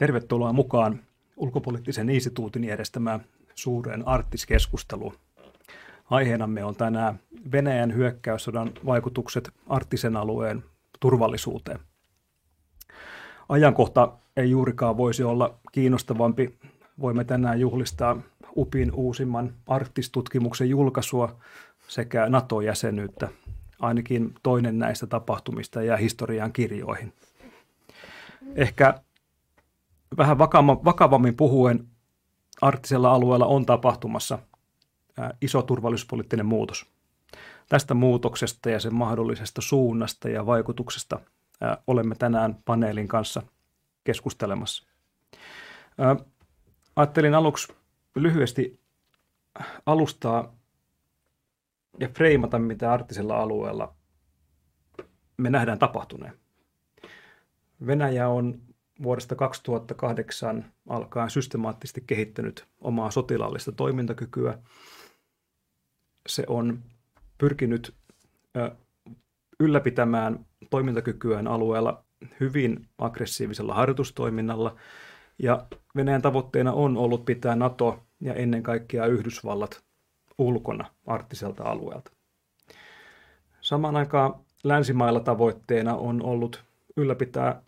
Tervetuloa mukaan ulkopoliittisen instituutin järjestämään suureen arktiskeskusteluun. Aiheenamme on tänään Venäjän hyökkäyssodan vaikutukset arktisen alueen turvallisuuteen. Ajankohta ei juurikaan voisi olla kiinnostavampi. Voimme tänään juhlistaa UPin uusimman arktistutkimuksen julkaisua sekä NATO-jäsenyyttä. Ainakin toinen näistä tapahtumista jää historian kirjoihin. Ehkä vähän vakavammin puhuen arktisella alueella on tapahtumassa iso turvallisuuspoliittinen muutos. Tästä muutoksesta ja sen mahdollisesta suunnasta ja vaikutuksesta olemme tänään paneelin kanssa keskustelemassa. Ajattelin aluksi lyhyesti alustaa ja freimata, mitä arktisella alueella me nähdään tapahtuneen. Venäjä on vuodesta 2008 alkaen systemaattisesti kehittänyt omaa sotilaallista toimintakykyä. Se on pyrkinyt ylläpitämään toimintakykyään alueella hyvin aggressiivisella harjoitustoiminnalla ja Venäjän tavoitteena on ollut pitää NATO ja ennen kaikkea Yhdysvallat ulkona arktiselta alueelta. Samaan aikaan länsimailla tavoitteena on ollut ylläpitää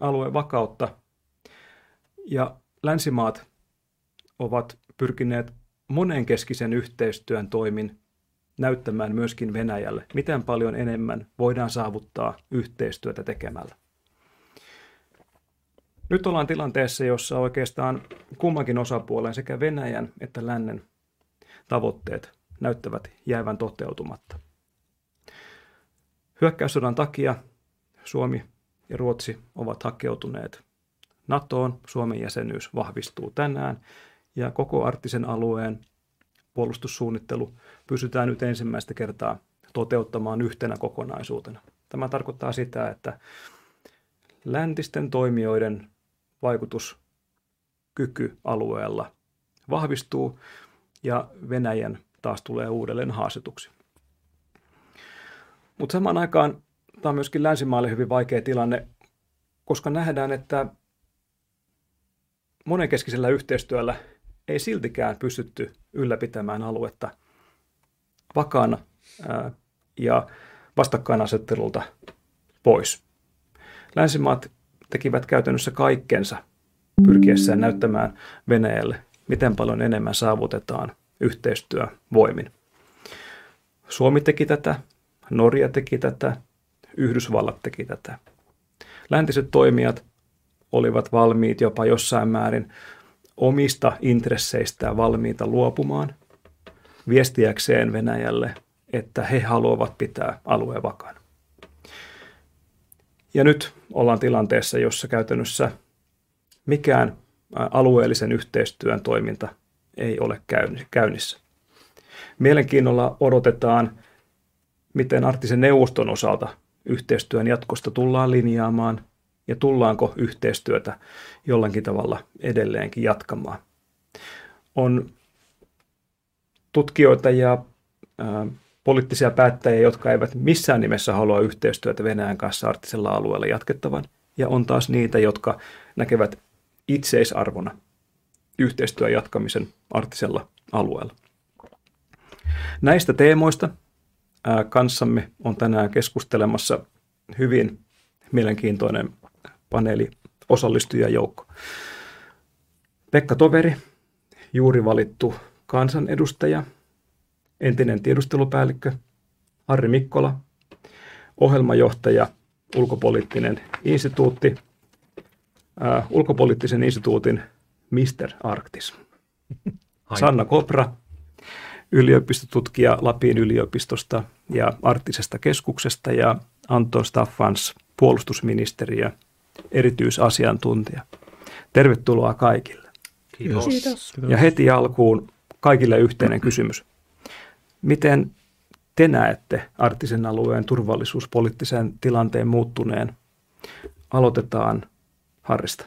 alueen vakautta ja länsimaat ovat pyrkineet monenkeskisen yhteistyön toimin näyttämään myöskin Venäjälle, miten paljon enemmän voidaan saavuttaa yhteistyötä tekemällä. Nyt ollaan tilanteessa, jossa oikeastaan kummankin osapuolen, sekä Venäjän että lännen tavoitteet näyttävät jäävän toteutumatta. Hyökkäyssodan takia Suomi ja Ruotsi ovat hakeutuneet NATOon. Suomen jäsenyys vahvistuu tänään ja koko arktisen alueen puolustussuunnittelu pysytään nyt ensimmäistä kertaa toteuttamaan yhtenä kokonaisuutena. Tämä tarkoittaa sitä, että läntisten toimijoiden vaikutuskyky alueella vahvistuu ja Venäjän taas tulee uudelleen haastetuksi. Mutta samaan aikaan tämä on myöskin länsimaalle hyvin vaikea tilanne, koska nähdään, että monenkeskisellä yhteistyöllä ei siltikään pystytty ylläpitämään aluetta vakaana ja vastakkainasettelulta pois. Länsimaat tekivät käytännössä kaikkensa pyrkiessään näyttämään Venäjälle, miten paljon enemmän saavutetaan yhteistyövoimin. Suomi teki tätä, Norja teki tätä, Yhdysvallat teki tätä. Läntiset toimijat olivat valmiit jopa jossain määrin omista intresseistään valmiita luopumaan viestiäkseen Venäjälle, että he haluavat pitää alueen vakana. Ja nyt ollaan tilanteessa, jossa käytännössä mikään alueellisen yhteistyön toiminta ei ole käynnissä. Mielenkiinnolla odotetaan, miten arktisen neuvoston osalta yhteistyön jatkosta tullaan linjaamaan ja tullaanko yhteistyötä jollakin tavalla edelleenkin jatkamaan. On tutkijoita ja poliittisia päättäjiä, jotka eivät missään nimessä halua yhteistyötä Venäjän kanssa arktisella alueella jatkettavan. Ja on taas niitä, jotka näkevät itseisarvona yhteistyön jatkamisen arktisella alueella. Näistä teemoista kanssamme on tänään keskustelemassa hyvin mielenkiintoinen paneeli osallistujajoukko. Pekka Toveri, juuri valittu kansanedustaja, entinen tiedustelupäällikkö, Harri Mikkola, ohjelmajohtaja, ulkopoliittinen instituutti, äh, ulkopoliittisen instituutin Mr. Arktis. Sanna Kopra, yliopistotutkija Lapin yliopistosta ja arktisesta keskuksesta ja Anton Staffans, puolustusministeriö, erityisasiantuntija. Tervetuloa kaikille. Kiitos. Kiitos. Ja heti alkuun kaikille yhteinen kysymys. Miten te näette arktisen alueen turvallisuuspoliittisen tilanteen muuttuneen? Aloitetaan Harrista.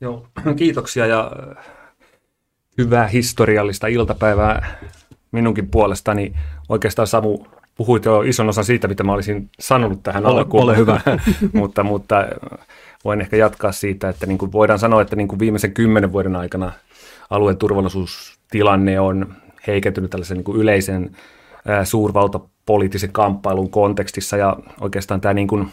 Joo, kiitoksia ja hyvää historiallista iltapäivää minunkin puolestani. Oikeastaan Samu puhuit jo ison osan siitä, mitä mä olisin sanonut tähän ole, alkuun. Ole hyvä. mutta, mutta voin ehkä jatkaa siitä, että niin kuin voidaan sanoa, että niin kuin viimeisen kymmenen vuoden aikana alueen turvallisuustilanne on heikentynyt tällaisen niin kuin yleisen suurvaltapoliittisen kamppailun kontekstissa ja oikeastaan tämä niin kuin,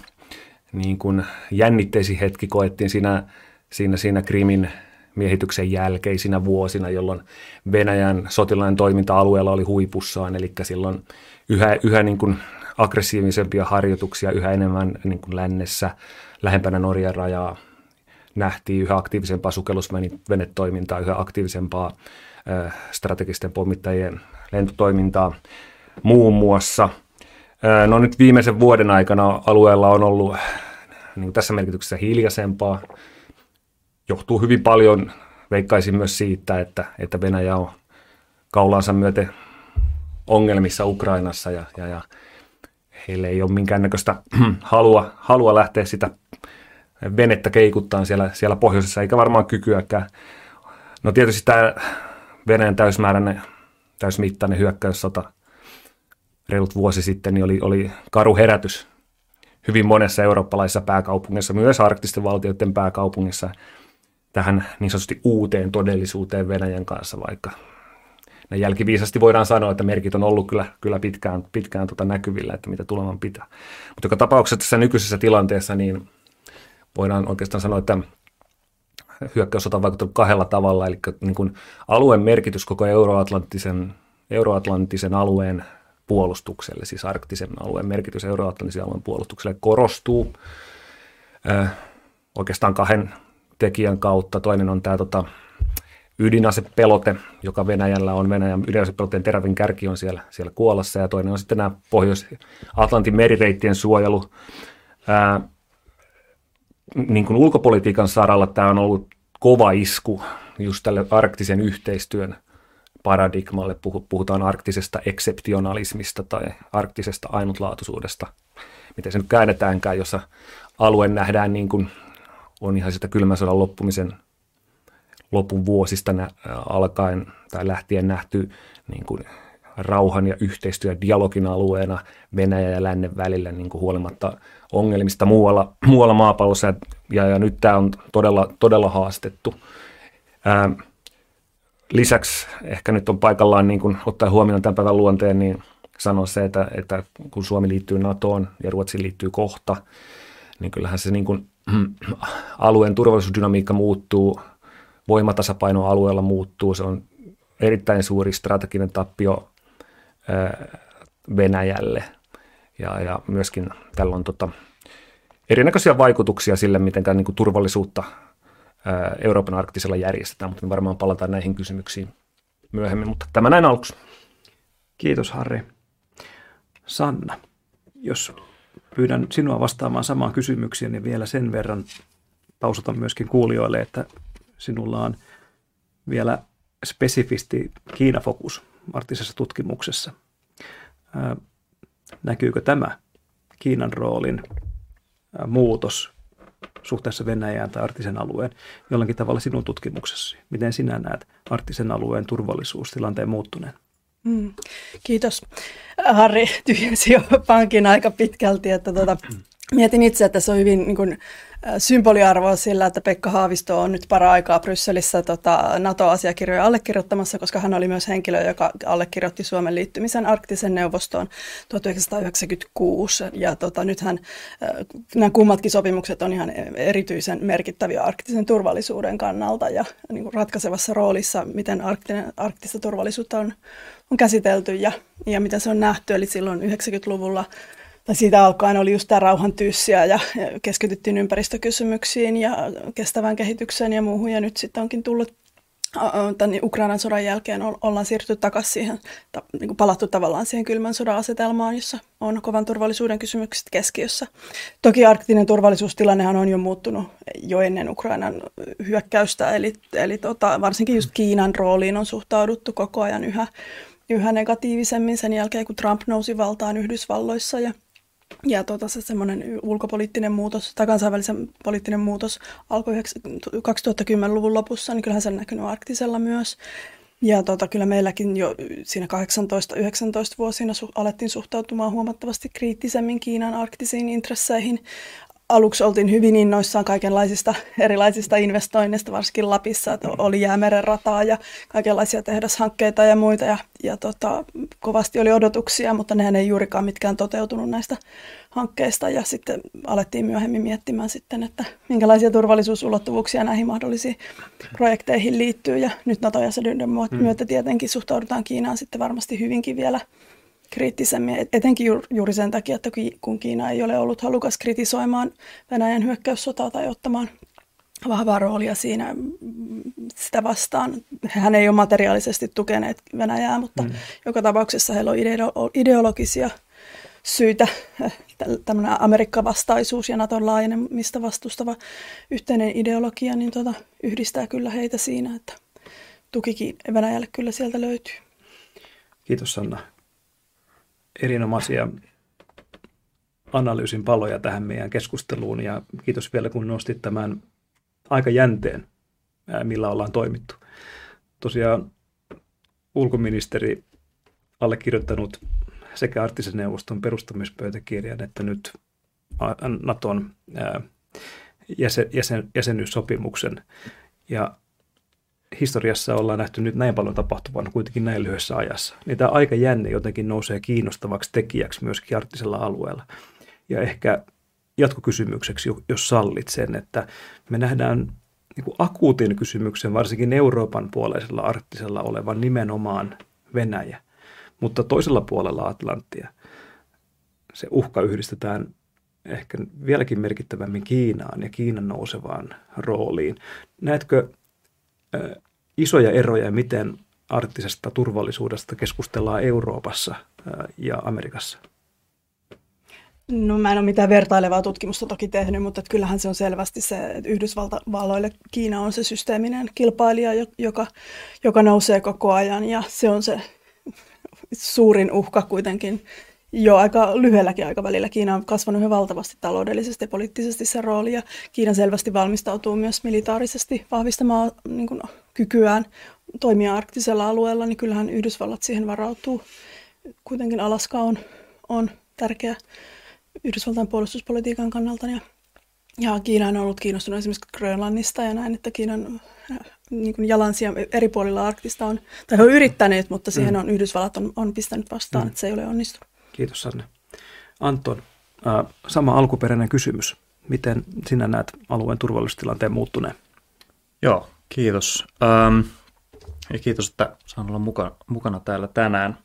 niin kuin jännitteisin hetki koettiin siinä, siinä, siinä Krimin miehityksen jälkeisinä vuosina, jolloin Venäjän sotilainen toiminta alueella oli huipussaan, eli silloin yhä, yhä niin kuin aggressiivisempia harjoituksia, yhä enemmän niin kuin lännessä, lähempänä Norjan rajaa, nähtiin yhä aktiivisempaa sukellusvenetoimintaa, yhä aktiivisempaa strategisten pommittajien lentotoimintaa muun muassa. No nyt viimeisen vuoden aikana alueella on ollut niin tässä merkityksessä hiljaisempaa. Johtuu hyvin paljon, veikkaisin myös siitä, että, että Venäjä on kaulansa myöten ongelmissa Ukrainassa ja, ja, ja heille ei ole minkäännäköistä halua, halua lähteä sitä venettä keikuttaa siellä, siellä pohjoisessa, eikä varmaan kykyäkään. No tietysti tämä Venäjän täysmääräinen, täysmittainen hyökkäyssota reilut vuosi sitten niin oli, oli karu herätys hyvin monessa eurooppalaisessa pääkaupungissa, myös arktisten valtioiden pääkaupungissa tähän niin sanotusti uuteen todellisuuteen Venäjän kanssa, vaikka ne jälkiviisasti voidaan sanoa, että merkit on ollut kyllä, kyllä pitkään, pitkään tota näkyvillä, että mitä tulevan pitää. Mutta joka tapauksessa tässä nykyisessä tilanteessa niin voidaan oikeastaan sanoa, että hyökkäyssota on vaikuttanut kahdella tavalla, eli niin kuin alueen merkitys koko euroatlanttisen, euroatlanttisen alueen puolustukselle, siis arktisen alueen merkitys euroatlanttisen alueen puolustukselle korostuu oikeastaan kahden tekijän kautta. Toinen on tämä tota, ydinasepelote, joka Venäjällä on. Venäjän ydinasepeloteen terävin kärki on siellä, siellä Kuolassa ja toinen on sitten nämä Pohjois-Atlantin merireittien suojelu. Ää, niin kuin ulkopolitiikan saralla tämä on ollut kova isku just tälle arktisen yhteistyön paradigmalle. Puhutaan arktisesta ekseptionalismista tai arktisesta ainutlaatuisuudesta, miten se nyt käännetäänkään, jossa alue nähdään niin kuin on ihan sitä kylmän sodan loppumisen lopun vuosista nä- alkaen tai lähtien nähty niin kuin rauhan ja yhteistyön dialogin alueena Venäjä ja lännen välillä niin kuin huolimatta ongelmista muualla, muualla maapallossa ja, ja, nyt tämä on todella, todella haastettu. Ää, lisäksi ehkä nyt on paikallaan niin kuin ottaa huomioon tämän päivän luonteen, niin sanoa se, että, että kun Suomi liittyy NATOon ja Ruotsi liittyy kohta, niin kyllähän se niin kuin, alueen turvallisuusdynamiikka muuttuu, voimatasapaino alueella muuttuu, se on erittäin suuri strateginen tappio Venäjälle. Ja, ja myöskin tällä on tota, erinäköisiä vaikutuksia sille, miten niin turvallisuutta Euroopan arktisella järjestetään, mutta me varmaan palataan näihin kysymyksiin myöhemmin, mutta tämä näin aluksi. Kiitos Harri. Sanna, jos pyydän sinua vastaamaan samaan kysymykseen, niin vielä sen verran taustutan myöskin kuulijoille, että sinulla on vielä spesifisti Kiina-fokus arktisessa tutkimuksessa. näkyykö tämä Kiinan roolin muutos suhteessa Venäjään tai arktisen alueen jollakin tavalla sinun tutkimuksessasi? Miten sinä näet arktisen alueen turvallisuustilanteen muuttuneen? Mm, kiitos. Harri tyhjensi jo pankin aika pitkälti, että tuota, mietin itse, että se on hyvin niin kuin, symboliarvoa sillä, että Pekka Haavisto on nyt para-aikaa Brysselissä tota, NATO-asiakirjoja allekirjoittamassa, koska hän oli myös henkilö, joka allekirjoitti Suomen liittymisen arktisen neuvostoon 1996. Ja tota, nythän nämä kummatkin sopimukset on ihan erityisen merkittäviä arktisen turvallisuuden kannalta ja niin kuin ratkaisevassa roolissa, miten arktinen, arktista turvallisuutta on, on käsitelty ja, ja miten se on nähty. Eli silloin 90-luvulla tai siitä alkaen oli just tämä rauhan tyyssiä ja keskityttiin ympäristökysymyksiin ja kestävään kehitykseen ja muuhun. Ja nyt sitten onkin tullut tämän Ukrainan sodan jälkeen ollaan siirtynyt takaisin siihen, niin kuin palattu tavallaan siihen kylmän sodan asetelmaan, jossa on kovan turvallisuuden kysymykset keskiössä. Toki arktinen turvallisuustilannehan on jo muuttunut jo ennen Ukrainan hyökkäystä, eli, eli tota, varsinkin just Kiinan rooliin on suhtauduttu koko ajan yhä, yhä negatiivisemmin sen jälkeen, kun Trump nousi valtaan Yhdysvalloissa ja ja tuota, se semmoinen ulkopoliittinen muutos tai kansainvälisen poliittinen muutos alkoi 2010-luvun lopussa, niin kyllähän se on näkynyt arktisella myös. Ja tota, kyllä meilläkin jo siinä 18-19 vuosina su- alettiin suhtautumaan huomattavasti kriittisemmin Kiinan arktisiin intresseihin aluksi oltiin hyvin innoissaan kaikenlaisista erilaisista investoinneista, varsinkin Lapissa, että oli jäämeren rataa ja kaikenlaisia tehdashankkeita ja muita. Ja, ja tota, kovasti oli odotuksia, mutta nehän ei juurikaan mitkään toteutunut näistä hankkeista. Ja sitten alettiin myöhemmin miettimään sitten, että minkälaisia turvallisuusulottuvuuksia näihin mahdollisiin projekteihin liittyy. Ja nyt NATO-jäsenyyden mm. myötä tietenkin suhtaudutaan Kiinaan sitten varmasti hyvinkin vielä – kriittisemmin, etenkin juuri sen takia, että kun Kiina ei ole ollut halukas kritisoimaan Venäjän hyökkäyssotaa tai ottamaan vahvaa roolia siinä sitä vastaan. Hän ei ole materiaalisesti tukeneet Venäjää, mutta mm. joka tapauksessa heillä on ideologisia syitä, tämmöinen Amerikka-vastaisuus ja Naton laajenemista vastustava yhteinen ideologia, niin tota, yhdistää kyllä heitä siinä, että tukikin Venäjälle kyllä sieltä löytyy. Kiitos Sanna erinomaisia analyysin paloja tähän meidän keskusteluun ja kiitos vielä kun nostit tämän aikajänteen, millä ollaan toimittu. Tosiaan ulkoministeri allekirjoittanut sekä arktisen neuvoston perustamispöytäkirjan että nyt Naton jäsen, jäsen, jäsenyyssopimuksen. Ja historiassa ollaan nähty nyt näin paljon tapahtuvan kuitenkin näin lyhyessä ajassa, niin tämä aikajänne jotenkin nousee kiinnostavaksi tekijäksi myöskin arktisella alueella. Ja ehkä jatkokysymykseksi, jos sallit sen, että me nähdään niin kuin akuutin kysymyksen varsinkin Euroopan puoleisella arktisella olevan nimenomaan Venäjä. Mutta toisella puolella Atlanttia se uhka yhdistetään ehkä vieläkin merkittävämmin Kiinaan ja Kiinan nousevaan rooliin. Näetkö isoja eroja, miten arktisesta turvallisuudesta keskustellaan Euroopassa ja Amerikassa? No mä en ole mitään vertailevaa tutkimusta toki tehnyt, mutta kyllähän se on selvästi se, että Yhdysvalloille Kiina on se systeeminen kilpailija, joka, joka nousee koko ajan ja se on se suurin uhka kuitenkin jo aika lyhyelläkin aikavälillä. Kiina on kasvanut hyvin valtavasti taloudellisesti ja poliittisesti se rooli ja Kiina selvästi valmistautuu myös militaarisesti vahvistamaan niin kuin, kykyään toimia arktisella alueella, niin kyllähän Yhdysvallat siihen varautuu. Kuitenkin Alaska on, on tärkeä Yhdysvaltain puolustuspolitiikan kannalta ja, ja Kiina on ollut kiinnostunut esimerkiksi Grönlannista ja näin, että Kiinan äh, niin kuin jalansia eri puolilla Arktista on, tai he on yrittäneet, mutta siihen mm. on Yhdysvallat on, on pistänyt vastaan, mm. että se ei ole onnistunut. Kiitos Sanne. Anton, äh, sama alkuperäinen kysymys. Miten sinä näet alueen turvallisuustilanteen muuttuneen? Joo, kiitos. Ähm, ja kiitos, että saan olla mukana, mukana täällä tänään.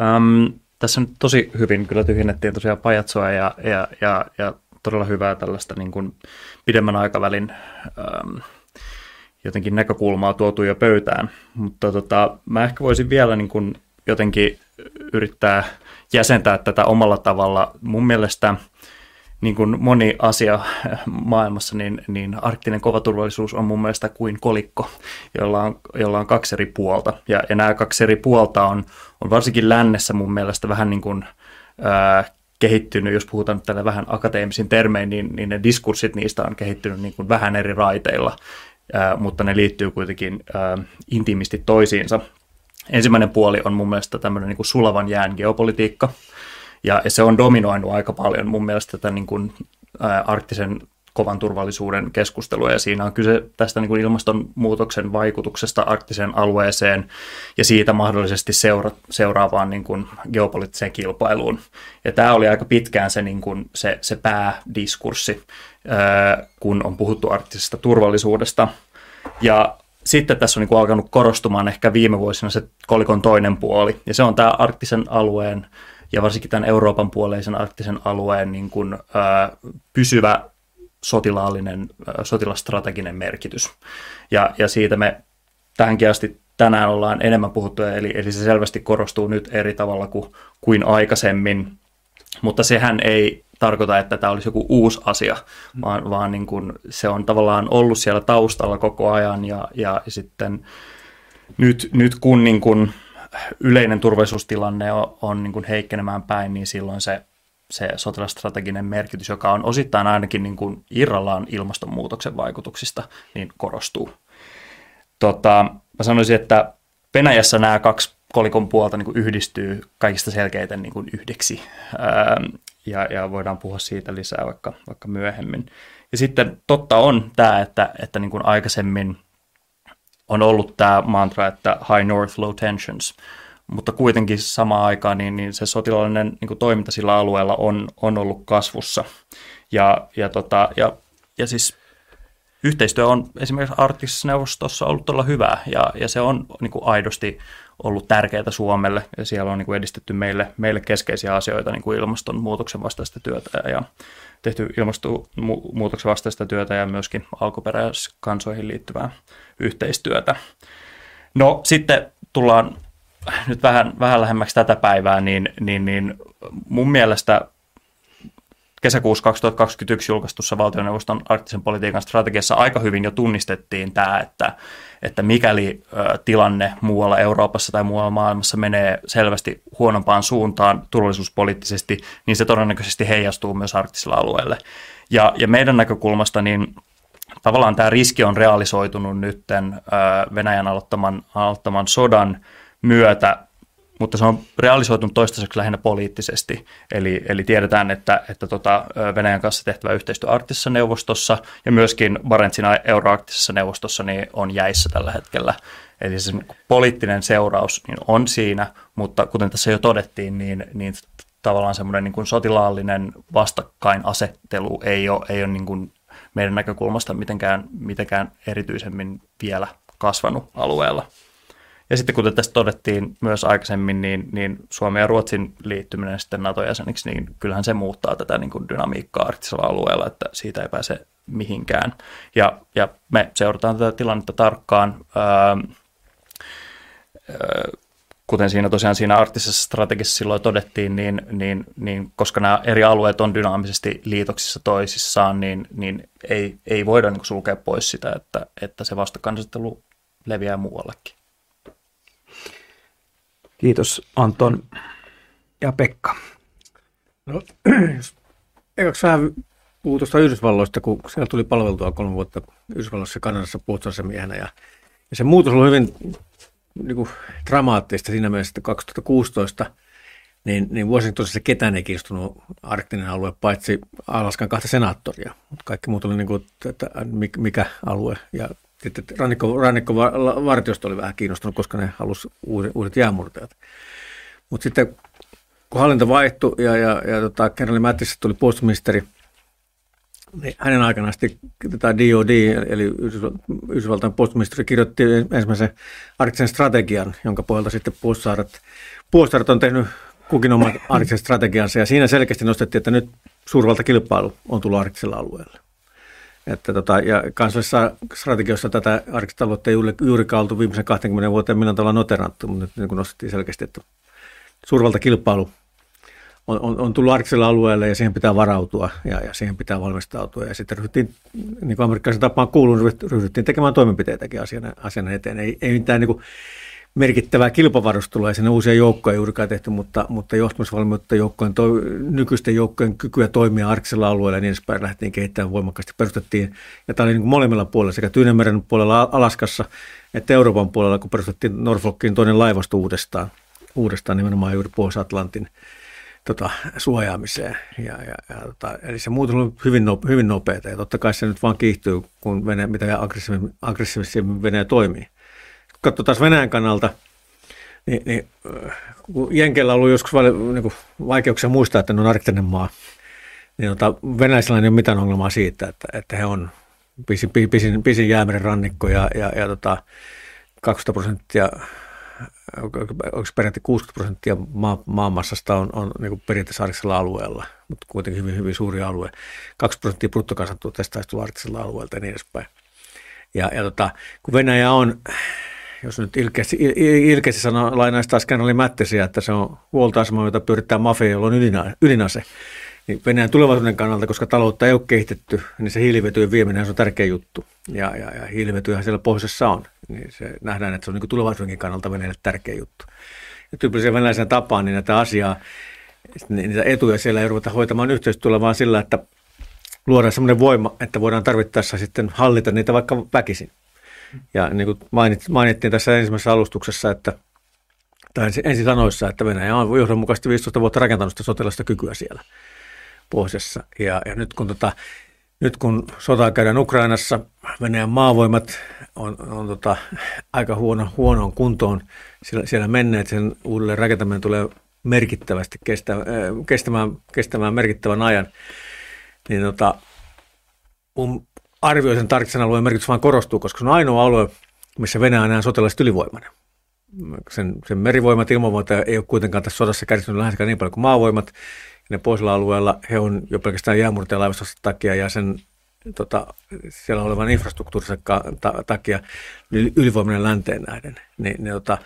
Ähm, tässä nyt tosi hyvin kyllä tyhjennettiin tosiaan pajatsoa ja, ja, ja, ja todella hyvää tällaista niin kuin pidemmän aikavälin ähm, jotenkin näkökulmaa tuotu jo pöytään. Mutta tota, mä ehkä voisin vielä niin kuin jotenkin yrittää jäsentää tätä omalla tavalla. Mun mielestä niin kuin moni asia maailmassa, niin, niin arktinen kovaturvallisuus on mun mielestä kuin kolikko, jolla on, jolla on kaksi eri puolta. Ja, ja nämä kaksi eri puolta on, on varsinkin lännessä mun mielestä vähän niin kuin, ää, kehittynyt, jos puhutaan tällä vähän akateemisin termein, niin, niin ne diskurssit niistä on kehittynyt niin kuin vähän eri raiteilla, ää, mutta ne liittyy kuitenkin ää, intiimisti toisiinsa. Ensimmäinen puoli on mun mielestä tämmöinen niin kuin sulavan jään geopolitiikka, ja, ja se on dominoinut aika paljon mun mielestä tätä niin kuin, ää, arktisen kovan turvallisuuden keskustelua, ja siinä on kyse tästä niin kuin ilmastonmuutoksen vaikutuksesta arktiseen alueeseen ja siitä mahdollisesti seura- seuraavaan niin kuin geopoliittiseen kilpailuun. Ja tämä oli aika pitkään se, niin kuin, se, se päädiskurssi, ää, kun on puhuttu arktisesta turvallisuudesta. Ja sitten tässä on niin kuin alkanut korostumaan ehkä viime vuosina se kolikon toinen puoli, ja se on tämä arktisen alueen ja varsinkin tämän Euroopan puoleisen arktisen alueen niin kuin, ää, pysyvä sotilaallinen, ää, sotilastrateginen merkitys. Ja, ja siitä me tähänkin asti tänään ollaan enemmän puhuttu, eli, eli se selvästi korostuu nyt eri tavalla kuin, kuin aikaisemmin, mutta sehän ei tarkoita, että tämä olisi joku uusi asia, mm. vaan, vaan niin kuin se on tavallaan ollut siellä taustalla koko ajan ja, ja sitten nyt, nyt kun niin kuin yleinen turvallisuustilanne on, on niin kuin heikkenemään päin, niin silloin se, se sotilastrateginen merkitys, joka on osittain ainakin niin kuin irrallaan ilmastonmuutoksen vaikutuksista, niin korostuu. Tota, mä sanoisin, että Venäjässä nämä kaksi kolikon puolta niin yhdistyy kaikista selkeiten niin kuin yhdeksi, ja, ja voidaan puhua siitä lisää vaikka, vaikka myöhemmin. Ja sitten totta on tämä, että, että niin kuin aikaisemmin on ollut tämä mantra, että high north, low tensions, mutta kuitenkin samaan aikaan niin, niin se sotilaallinen niin kuin toiminta sillä alueella on, on ollut kasvussa. Ja, ja, tota, ja, ja siis yhteistyö on esimerkiksi arktisessa neuvostossa ollut todella hyvää ja, ja se on niin kuin aidosti ollut tärkeää Suomelle ja siellä on niin kuin edistetty meille, meille keskeisiä asioita niin kuin ilmastonmuutoksen vastaista työtä ja tehty ilmastonmuutoksen vastaista työtä ja myöskin alkuperäiskansoihin liittyvää yhteistyötä. No sitten tullaan nyt vähän, vähän lähemmäksi tätä päivää, niin, niin, niin mun mielestä kesäkuussa 2021 julkaistussa valtioneuvoston arktisen politiikan strategiassa aika hyvin jo tunnistettiin tämä, että, että mikäli tilanne muualla Euroopassa tai muualla maailmassa menee selvästi huonompaan suuntaan turvallisuuspoliittisesti, niin se todennäköisesti heijastuu myös arktisella alueelle. Ja, ja meidän näkökulmasta niin tavallaan tämä riski on realisoitunut nyt Venäjän aloittaman, aloittaman sodan myötä mutta se on realisoitunut toistaiseksi lähinnä poliittisesti. Eli, eli tiedetään, että, että tota Venäjän kanssa tehtävä yhteistyö arktisessa neuvostossa ja myöskin Barentsin euroarktisessa neuvostossa niin on jäissä tällä hetkellä. Eli se poliittinen seuraus niin on siinä, mutta kuten tässä jo todettiin, niin, niin tavallaan semmoinen niin kuin sotilaallinen vastakkainasettelu ei ole, ei ole niin kuin meidän näkökulmasta mitenkään, mitenkään erityisemmin vielä kasvanut alueella. Ja sitten kuten tästä todettiin myös aikaisemmin, niin, niin Suomen ja Ruotsin liittyminen sitten NATO-jäseniksi, niin kyllähän se muuttaa tätä niin kuin dynamiikkaa arktisella alueella, että siitä ei pääse mihinkään. Ja, ja me seurataan tätä tilannetta tarkkaan. Öö, öö, kuten siinä tosiaan siinä arktisessa strategisessa silloin todettiin, niin, niin, niin koska nämä eri alueet on dynaamisesti liitoksissa toisissaan, niin, niin ei, ei voida niin sulkea pois sitä, että, että se vastakkainasettelu leviää muuallekin. Kiitos Anton ja Pekka. No, ekaksi vähän puhuu tuosta Yhdysvalloista, kun siellä tuli palveltua kolme vuotta Yhdysvalloissa Kanadassa puolustusmiehenä. Ja, ja se muutos oli hyvin niin kuin, dramaattista siinä mielessä, että 2016 niin, niin Washingtonissa ketään ei kiinnostunut arktinen alue, paitsi Alaskan kahta senaattoria. Kaikki muut oli niin kuin, että mikä alue. Ja sitten rannikko, rannikkovartiosto oli vähän kiinnostunut, koska ne halusi uudet, uudet jäämurtajat. Mutta sitten kun hallinto vaihtui ja, ja, ja tota, kenraali Mattis tuli puolustusministeri, niin hänen aikanaan sitten tätä DOD, eli Yhdysvaltain puolustusministeri, kirjoitti ensimmäisen arktisen strategian, jonka pohjalta sitten puolustussaaret, puolustussaaret on tehnyt kukin oman arktisen strategiansa, ja siinä selkeästi nostettiin, että nyt suurvaltakilpailu on tullut arktisella alueella. Että tota, ja kansallisessa strategiossa tätä arkista taloutta ei juurikaan oltu viimeisen 20 vuoteen millään tavalla noteranttu, mutta nyt niin kuin nostettiin selkeästi, että kilpailu on, on, on tullut arktiselle alueelle ja siihen pitää varautua ja, ja siihen pitää valmistautua. Ja sitten ryhdyttiin, niin kuin amerikkalaisen tapaan kuuluu, ryhdyttiin tekemään toimenpiteitäkin asian, asian eteen. Ei, ei mitään niin kuin merkittävää kilpavarustelua, ei sinne uusia joukkoja juurikaan tehty, mutta, mutta johtamisvalmiutta joukkojen, to, nykyisten joukkojen kykyä toimia arktisella alueella ja niin edespäin lähtiin kehittämään voimakkaasti. Perustettiin, ja tämä oli niin kuin molemmilla puolilla, sekä Tyynemeren puolella Alaskassa että Euroopan puolella, kun perustettiin Norfolkiin toinen laivasto uudestaan, uudestaan nimenomaan juuri Pohjois-Atlantin tota, suojaamiseen. Ja, ja, ja, tota, eli se muutos on hyvin, nope, hyvin nopeata ja totta kai se nyt vaan kiihtyy, kun Venäjä, mitä aggressiivisemmin, aggressiivisemmin Venäjä toimii katsotaan Venäjän kannalta, niin, niin Jenkeillä on ollut joskus niin vaikeuksia muistaa, että ne on arktinen maa. Niin ota, venäläisillä ei ole mitään ongelmaa siitä, että, että he on pisin, pisin, pisin jäämeren rannikko ja, ja, ja tota, 20 prosenttia onko periaatteessa 60 prosenttia maa, maamassasta on, on niin periaatteessa arktisella alueella, mutta kuitenkin hyvin, hyvin suuri alue. 2 prosenttia bruttokansantuotteesta taisi arktisella alueelta ja niin edespäin. Ja, ja tota, kun Venäjä on jos nyt ilkeästi, ilkeästi sanoo, lainaisi taas kenraali Mättisiä, että se on huoltoasema, jota pyörittää mafia, jolla on ydinase. Niin Venäjän tulevaisuuden kannalta, koska taloutta ei ole kehitetty, niin se hiilivetyjen vieminen on tärkeä juttu. Ja, ja, ja hiilivetyjä siellä pohjoisessa on. Niin se nähdään, että se on niin tulevaisuuden kannalta Venäjälle tärkeä juttu. Ja tyypillisen venäläisen tapaan niin näitä asiaa, niitä etuja siellä ei ruveta hoitamaan yhteistyöllä, vaan sillä, että luodaan sellainen voima, että voidaan tarvittaessa sitten hallita niitä vaikka väkisin. Ja niin kuin mainittiin tässä ensimmäisessä alustuksessa, että tai ensi sanoissa, että Venäjä on johdonmukaisesti 15 vuotta rakentanut sitä sotilasta kykyä siellä pohjoisessa. Ja, ja nyt, kun tota, nyt kun sotaa käydään Ukrainassa, Venäjän maavoimat on, on tota, aika huono, huonoon kuntoon siellä, siellä menneet, sen uudelleen rakentaminen tulee merkittävästi kestä, äh, kestämään, kestämään merkittävän ajan, niin tota, arvioisen tarkisen alueen merkitys vain korostuu, koska se on ainoa alue, missä Venäjä on enää sotilaisesti ylivoimainen. Sen, sen merivoimat, ilmavoimat ei ole kuitenkaan tässä sodassa kärsinyt läheskään niin paljon kuin maavoimat. Ja ne poisilla alueilla he on jo pelkästään jäämurtajalaivastosta takia ja sen tota, siellä olevan infrastruktuurissa takia ylivoimainen länteen nähden. Niin, ne, tota,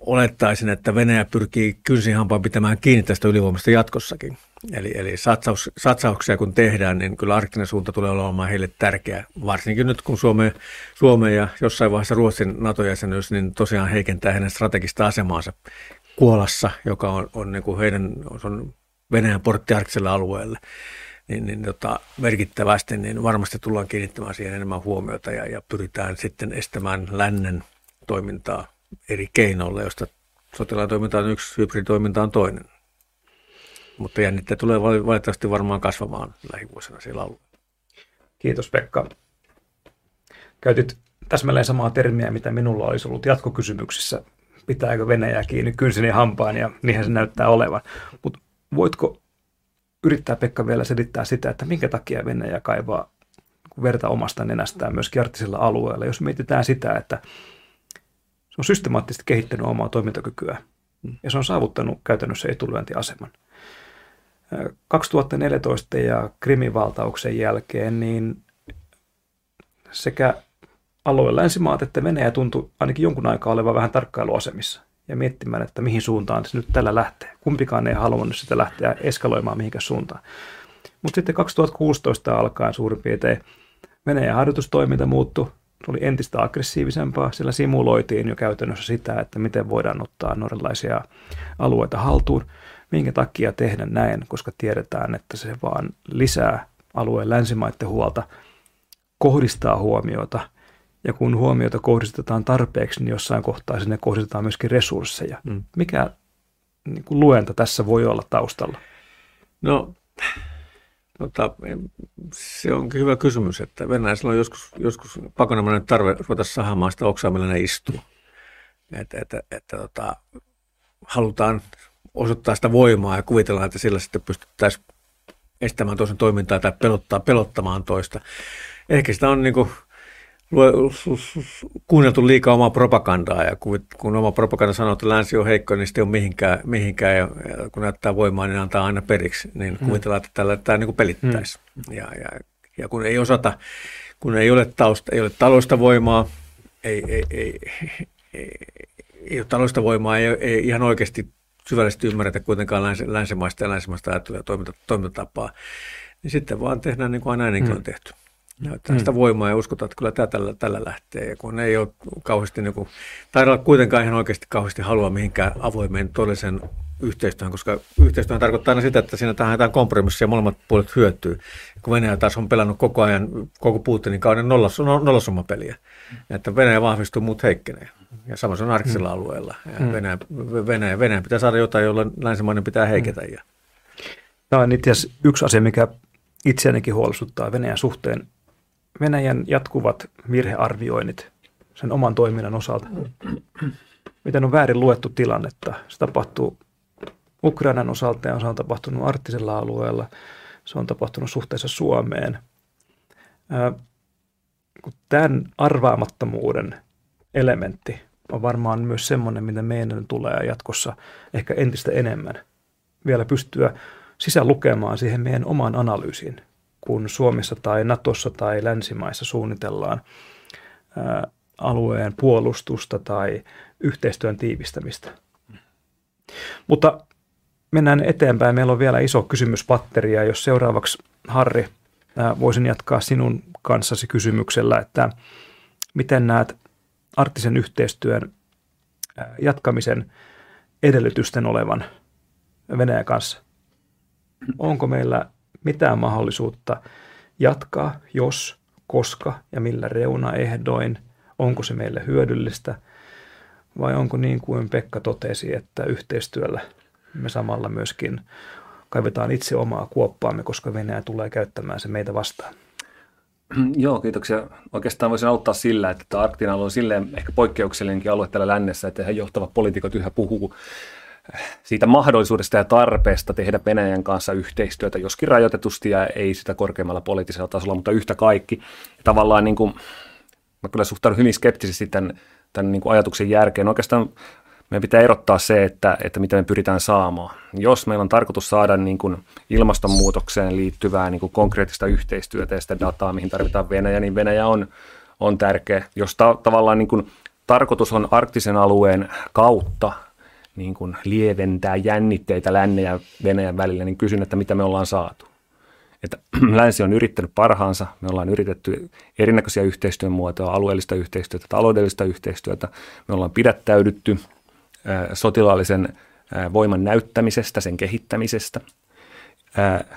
olettaisin, että Venäjä pyrkii kynsinhampaan pitämään kiinni tästä ylivoimasta jatkossakin. Eli, eli satsaus, satsauksia kun tehdään, niin kyllä arktinen suunta tulee olemaan heille tärkeä. Varsinkin nyt kun Suomeen, Suomeen ja jossain vaiheessa Ruotsin NATO-jäsenyys, niin tosiaan heikentää heidän strategista asemaansa Kuolassa, joka on, on, niin kuin heidän, on Venäjän portti arktiselle alueelle. Niin, niin tota, merkittävästi, niin varmasti tullaan kiinnittämään siihen enemmän huomiota ja, ja pyritään sitten estämään lännen toimintaa eri keinoilla, josta sotilaan toiminta on yksi, hybriditoiminta on toinen. Mutta jännitteet tulee valitettavasti varmaan kasvamaan lähivuosina siellä alueella. Kiitos Pekka. Käytit täsmälleen samaa termiä, mitä minulla olisi ollut jatkokysymyksissä. Pitääkö Venäjä kiinni kynsin hampaan, ja niinhän se näyttää olevan. Mutta voitko yrittää Pekka vielä selittää sitä, että minkä takia Venäjä kaivaa verta omasta nenästään myös arktisella alueella, jos mietitään sitä, että se on systemaattisesti kehittänyt omaa toimintakykyä ja se on saavuttanut käytännössä etulyöntiaseman. 2014 ja Krimin valtauksen jälkeen niin sekä alueen länsimaat että Venäjä tuntui ainakin jonkun aikaa olevan vähän tarkkailuasemissa ja miettimään, että mihin suuntaan se nyt tällä lähtee. Kumpikaan ei halunnut sitä lähteä eskaloimaan mihinkä suuntaan. Mutta sitten 2016 alkaen suurin piirtein Venäjän harjoitustoiminta muuttui oli entistä aggressiivisempaa. Sillä simuloitiin jo käytännössä sitä, että miten voidaan ottaa norjalaisia alueita haltuun. Minkä takia tehdä näin, koska tiedetään, että se vaan lisää alueen länsimaiden huolta, kohdistaa huomiota, ja kun huomiota kohdistetaan tarpeeksi, niin jossain kohtaa sinne kohdistetaan myöskin resursseja. Mm. Mikä niin kuin luenta tässä voi olla taustalla? No Tota, se on hyvä kysymys, että Venäjällä on joskus, joskus pakonomainen tarve ruveta sahamaan sitä oksaa, millä ne istuu. Että, että, että tota, halutaan osoittaa sitä voimaa ja kuvitellaan, että sillä sitten pystyttäisiin estämään toisen toimintaa tai pelottaa, pelottamaan toista. Ehkä sitä on niin kuin, kuunneltu liikaa omaa propagandaa ja kun oma propaganda sanoo, että länsi on heikko, niin sitten ei ole mihinkään, mihinkään ja kun näyttää voimaa, niin antaa aina periksi, niin mm. kuvitellaan, että tällä tämä niin pelittäisi. Mm. Ja, ja, ja, kun ei osata, kun ei ole, tausta, ei ole taloudellista voimaa, ei, ei, ei, ei, ei ole taloudellista voimaa, ei, ei ihan oikeasti syvällisesti ymmärretä kuitenkaan länsi, länsimaista ja länsimaista ajattelua ja toiminta, toimintatapaa, niin sitten vaan tehdään niin kuin aina ennenkin mm. on tehty näyttää mm. sitä voimaa ja uskotaan, että kyllä tämä tällä, tällä lähtee. Ja kun ei ole kauheasti, niin kuin, tai olla kuitenkaan ihan oikeasti kauheasti halua mihinkään avoimeen todellisen yhteistyöhön, koska yhteistyö tarkoittaa aina sitä, että siinä tähän kompromissia ja molemmat puolet hyötyy. Kun Venäjä taas on pelannut koko ajan, koko Putinin kauden nollas, nollasummapeliä, että Venäjä vahvistuu, muut heikkenee. Ja sama se on arktisella mm. alueella. Ja mm. Venäjä, Venäjä, Venäjä pitää saada jotain, jolla länsimainen pitää heiketä. Mm. Ja. Tämä on itse asiassa yksi asia, mikä itseänikin huolestuttaa Venäjän suhteen Venäjän jatkuvat virhearvioinnit sen oman toiminnan osalta. Miten on väärin luettu tilannetta. Se tapahtuu Ukrainan osalta ja se on tapahtunut arktisella alueella. Se on tapahtunut suhteessa Suomeen. Tämän arvaamattomuuden elementti on varmaan myös semmoinen, mitä meidän tulee jatkossa ehkä entistä enemmän vielä pystyä sisään lukemaan siihen meidän omaan analyysiin kun Suomessa tai Natossa tai länsimaissa suunnitellaan alueen puolustusta tai yhteistyön tiivistämistä. Mutta mennään eteenpäin. Meillä on vielä iso kysymyspatteri ja jos seuraavaksi Harri voisin jatkaa sinun kanssasi kysymyksellä, että miten näet arktisen yhteistyön jatkamisen edellytysten olevan Venäjän kanssa? Onko meillä mitään mahdollisuutta jatkaa, jos, koska ja millä reunaehdoin, onko se meille hyödyllistä vai onko niin kuin Pekka totesi, että yhteistyöllä me samalla myöskin kaivetaan itse omaa kuoppaamme, koska Venäjä tulee käyttämään se meitä vastaan. Joo, kiitoksia. Oikeastaan voisin auttaa sillä, että tämä arktinen alue on silleen ehkä poikkeuksellinenkin alue täällä lännessä, että ihan johtavat poliitikot yhä puhuu siitä mahdollisuudesta ja tarpeesta tehdä Venäjän kanssa yhteistyötä, joskin rajoitetusti ja ei sitä korkeammalla poliittisella tasolla, mutta yhtä kaikki. Tavallaan niin kuin, mä kyllä suhtaudun hyvin skeptisesti tämän, tämän niin kuin ajatuksen järkeen. Oikeastaan meidän pitää erottaa se, että, että mitä me pyritään saamaan. Jos meillä on tarkoitus saada niin kuin ilmastonmuutokseen liittyvää niin kuin konkreettista yhteistyötä ja sitä dataa, mihin tarvitaan Venäjä, niin Venäjä on, on tärkeä. Jos ta- tavallaan niin kuin tarkoitus on arktisen alueen kautta niin kuin lieventää jännitteitä lännen ja Venäjän välillä, niin kysyn, että mitä me ollaan saatu. Että länsi on yrittänyt parhaansa, me ollaan yritetty erinäköisiä yhteistyön muotoja, alueellista yhteistyötä, taloudellista yhteistyötä, me ollaan pidättäydytty sotilaallisen voiman näyttämisestä, sen kehittämisestä.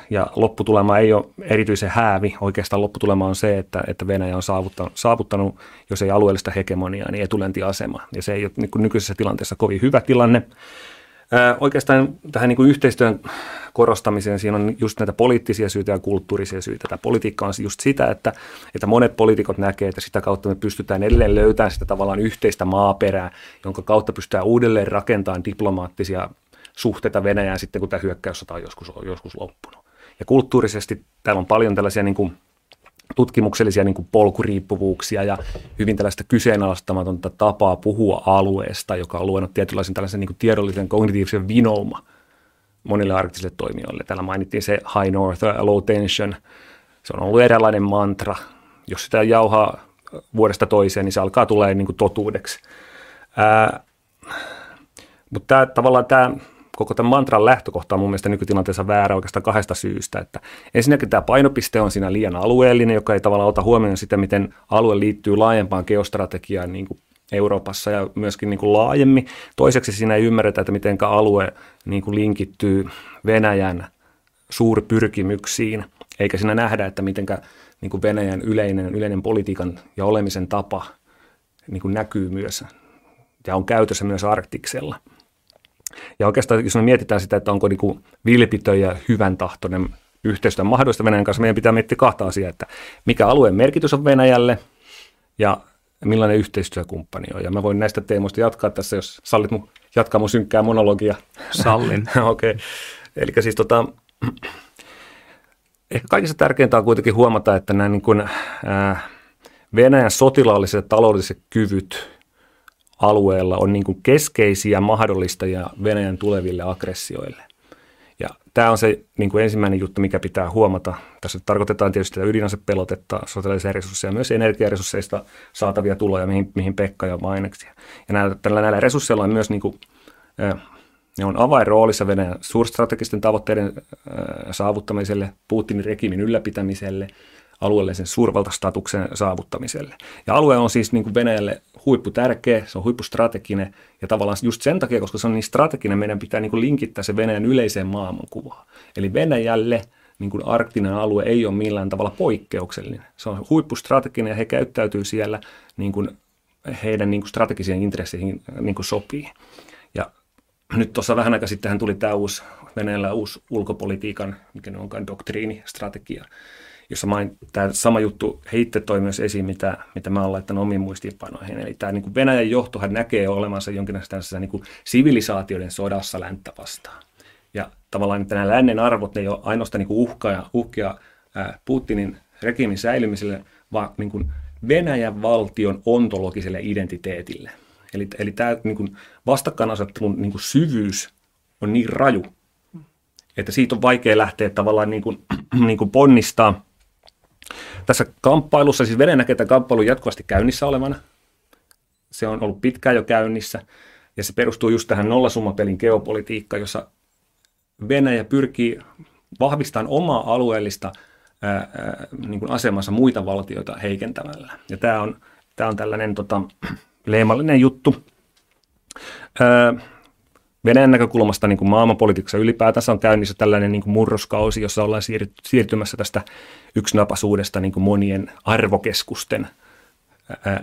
Ja lopputulema ei ole erityisen häävi. Oikeastaan lopputulema on se, että, että Venäjä on saavuttanut, saavuttanut, jos ei alueellista hegemoniaa, niin etulentiasema. Ja se ei ole niin nykyisessä tilanteessa kovin hyvä tilanne. Oikeastaan tähän niin yhteistyön korostamiseen siinä on just näitä poliittisia syitä ja kulttuurisia syitä. Tämä politiikka on just sitä, että, että monet poliitikot näkevät, että sitä kautta me pystytään edelleen löytämään sitä tavallaan yhteistä maaperää, jonka kautta pystytään uudelleen rakentamaan diplomaattisia suhteita Venäjään sitten, kun tämä hyökkäyssota on joskus, joskus loppunut. Ja kulttuurisesti täällä on paljon tällaisia niin kuin tutkimuksellisia niin kuin polkuriippuvuuksia ja hyvin tällaista kyseenalaistamatonta tapaa puhua alueesta, joka on luonut tietynlaisen tällaisen niin kuin tiedollisen kognitiivisen vinouma monille arktisille toimijoille. Täällä mainittiin se high north, low tension. Se on ollut eräänlainen mantra. Jos sitä jauhaa vuodesta toiseen, niin se alkaa tulee niin kuin totuudeksi. Ää, mutta tämä, tavallaan tämä koko tämän mantran lähtökohta on mun mielestä nykytilanteessa väärä oikeastaan kahdesta syystä. Että ensinnäkin tämä painopiste on siinä liian alueellinen, joka ei tavallaan ota huomioon sitä, miten alue liittyy laajempaan geostrategiaan niin kuin Euroopassa ja myöskin niin kuin laajemmin. Toiseksi siinä ei ymmärretä, että miten alue niin kuin linkittyy Venäjän suurpyrkimyksiin, eikä siinä nähdä, että miten niin kuin Venäjän yleinen, yleinen politiikan ja olemisen tapa niin kuin näkyy myös ja on käytössä myös Arktiksella. Ja oikeastaan, jos me mietitään sitä, että onko niin vilpitön ja hyvän tahtoinen yhteistyö mahdollista Venäjän kanssa, meidän pitää miettiä kahta asiaa, että mikä alueen merkitys on Venäjälle ja millainen yhteistyökumppani on. Ja mä voin näistä teemoista jatkaa tässä, jos sallit mun, jatkaa mun synkkää monologia. Sallin. Okei. Okay. Eli siis tota, ehkä kaikista tärkeintä on kuitenkin huomata, että nämä niin kuin, äh, Venäjän sotilaalliset ja taloudelliset kyvyt alueella on niin kuin keskeisiä mahdollistajia Venäjän tuleville aggressioille. Ja tämä on se niin kuin ensimmäinen juttu, mikä pitää huomata. Tässä tarkoitetaan tietysti ydinasepelotetta, sotilaallisia resursseja, myös energiaresursseista saatavia tuloja, mihin, mihin Pekka jo mainitsi. Ja näillä, näillä resursseilla on myös niin kuin, ne on avainroolissa Venäjän suurstrategisten tavoitteiden saavuttamiselle, Putinin regimin ylläpitämiselle, alueellisen suurvaltastatuksen saavuttamiselle. Ja alue on siis niin kuin Venäjälle huippu tärkeä, se on huippustrateginen ja tavallaan just sen takia, koska se on niin strateginen, meidän pitää niin kuin linkittää se Venäjän yleiseen maailmankuvaan. Eli Venäjälle niin kuin arktinen alue ei ole millään tavalla poikkeuksellinen. Se on huippustrateginen ja he käyttäytyy siellä niin kuin heidän niin kuin strategisiin intresseihin niin kuin sopii. Ja nyt tuossa vähän aika sitten tuli tämä uusi, Venäjällä uusi ulkopolitiikan, mikä onkaan doktriini, strategia, jossa main, tämä sama juttu he itse toi myös esiin, mitä, mitä mä olen laittanut omiin muistiinpanoihin. Eli tämä niin kuin Venäjän johtohan näkee olemansa jonkinlaisessa niin kuin sivilisaatioiden sodassa länttä vastaan. Ja tavallaan että nämä lännen arvot ne ei ole ainoastaan niin kuin uhkaa, uhkia Putinin regiimin säilymiselle, vaan niin kuin Venäjän valtion ontologiselle identiteetille. Eli, eli tämä niin kuin vastakkainasettelun niin kuin syvyys on niin raju, että siitä on vaikea lähteä tavallaan niin kuin, niin kuin ponnistaa tässä kamppailussa, siis Venäjä näkee tämän kamppailun jatkuvasti käynnissä olevana. Se on ollut pitkään jo käynnissä ja se perustuu just tähän nollasummapelin geopolitiikkaan, jossa Venäjä pyrkii vahvistamaan omaa alueellista ää, ää, niin asemansa muita valtioita heikentämällä. Ja tämä on, tämä on tällainen tota, leimallinen juttu. Ää, Venäjän näkökulmasta niin kuin maailmanpolitiikassa ylipäätänsä on käynnissä tällainen niin kuin murroskausi, jossa ollaan siirtymässä tästä yksinapasuudesta niin kuin monien arvokeskusten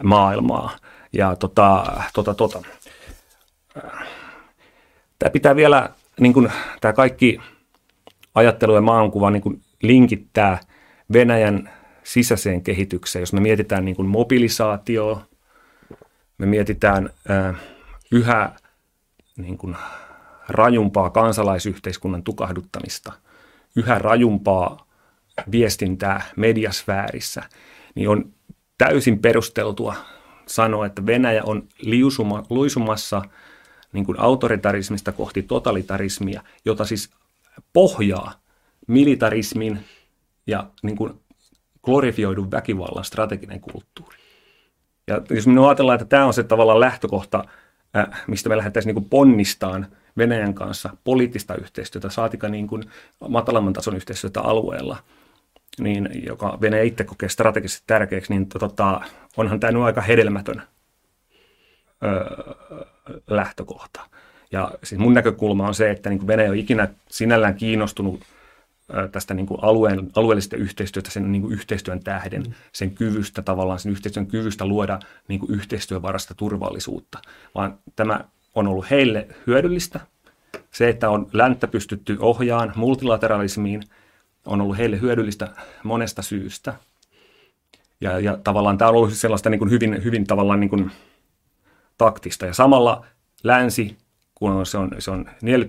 maailmaa. Ja tota, tota, tota. Tämä pitää vielä, niin kuin, tämä kaikki ajattelu ja maankuva niin kuin linkittää Venäjän sisäiseen kehitykseen. Jos me mietitään niin kuin mobilisaatio, me mietitään yhä niin kuin rajumpaa kansalaisyhteiskunnan tukahduttamista, yhä rajumpaa viestintää mediasfäärissä, niin on täysin perusteltua sanoa, että Venäjä on liusuma, luisumassa niin kuin autoritarismista kohti totalitarismia, jota siis pohjaa militarismin ja niin kuin glorifioidun väkivallan strateginen kulttuuri. Ja jos me ajatellaan, että tämä on se tavallaan lähtökohta, mistä me lähdettäisiin niin ponnistaan Venäjän kanssa poliittista yhteistyötä, saatika niin kuin matalamman tason yhteistyötä alueella, niin, joka Venäjä itse kokee strategisesti tärkeäksi, niin tota, onhan tämä nyt aika hedelmätön öö, lähtökohta. Ja siis mun näkökulma on se, että niin Venäjä on ikinä sinällään kiinnostunut tästä niin kuin alueen, alueellisesta yhteistyötä, sen niin kuin yhteistyön tähden, mm. sen kyvystä tavallaan, sen yhteistyön kyvystä luoda niin kuin yhteistyövarasta turvallisuutta, vaan tämä on ollut heille hyödyllistä. Se, että on länttä pystytty ohjaan multilateralismiin, on ollut heille hyödyllistä monesta syystä. Ja, ja tavallaan tämä on ollut sellaista niin kuin hyvin, hyvin tavallaan niin kuin taktista. Ja samalla länsi, kun se on, se on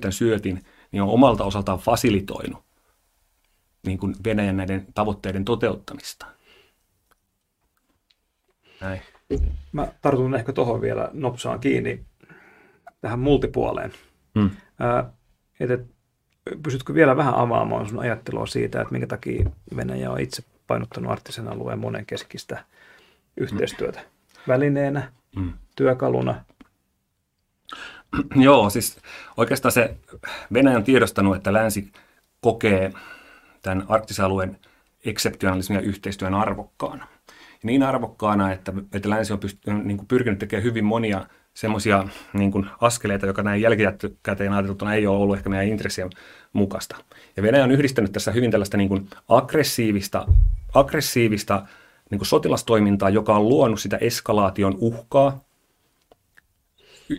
syötin, niin on omalta osaltaan fasilitoinut niin kuin Venäjän näiden tavoitteiden toteuttamista. Näin. Mä tartun ehkä tuohon vielä nopsaan kiinni tähän multipuoleen. Hmm. Ää, että pystytkö vielä vähän avaamaan sun ajattelua siitä, että minkä takia Venäjä on itse painottanut arktisen alueen monenkeskistä yhteistyötä hmm. välineenä, hmm. työkaluna? Joo, siis oikeastaan se Venäjä on tiedostanut, että länsi kokee tämän arktisen alueen ekseptionalismin ja yhteistyön arvokkaana. Ja niin arvokkaana, että, että länsi on pystynyt, niin kuin pyrkinyt tekemään hyvin monia semmoisia niin askeleita, joka näin jälkikäteen ajateltuna ei ole ollut ehkä meidän intressien mukaista. Ja Venäjä on yhdistänyt tässä hyvin tällaista niin kuin aggressiivista, aggressiivista niin kuin sotilastoimintaa, joka on luonut sitä eskalaation uhkaa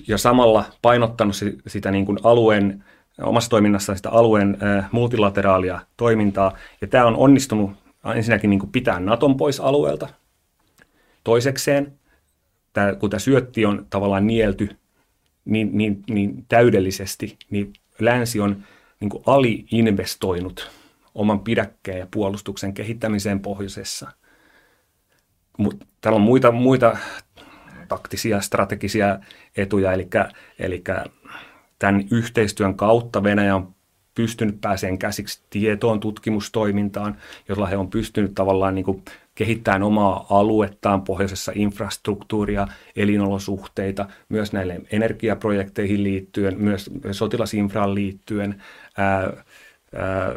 ja samalla painottanut sitä niin kuin alueen omassa toiminnassaan sitä alueen multilateraalia toimintaa. Ja tämä on onnistunut ensinnäkin niin pitää Naton pois alueelta. Toisekseen, tämä, kun tämä syötti on tavallaan nielty niin, niin, niin täydellisesti, niin länsi on niin kuin aliinvestoinut oman pidäkkeen ja puolustuksen kehittämiseen pohjoisessa. Mutta täällä on muita, muita taktisia, strategisia etuja, eli, eli tämän yhteistyön kautta Venäjä on pystynyt pääseen käsiksi tietoon, tutkimustoimintaan, jolla he on pystynyt tavallaan niin kuin kehittämään omaa aluettaan pohjoisessa infrastruktuuria, elinolosuhteita, myös näille energiaprojekteihin liittyen, myös sotilasinfraan liittyen. Ää, ää,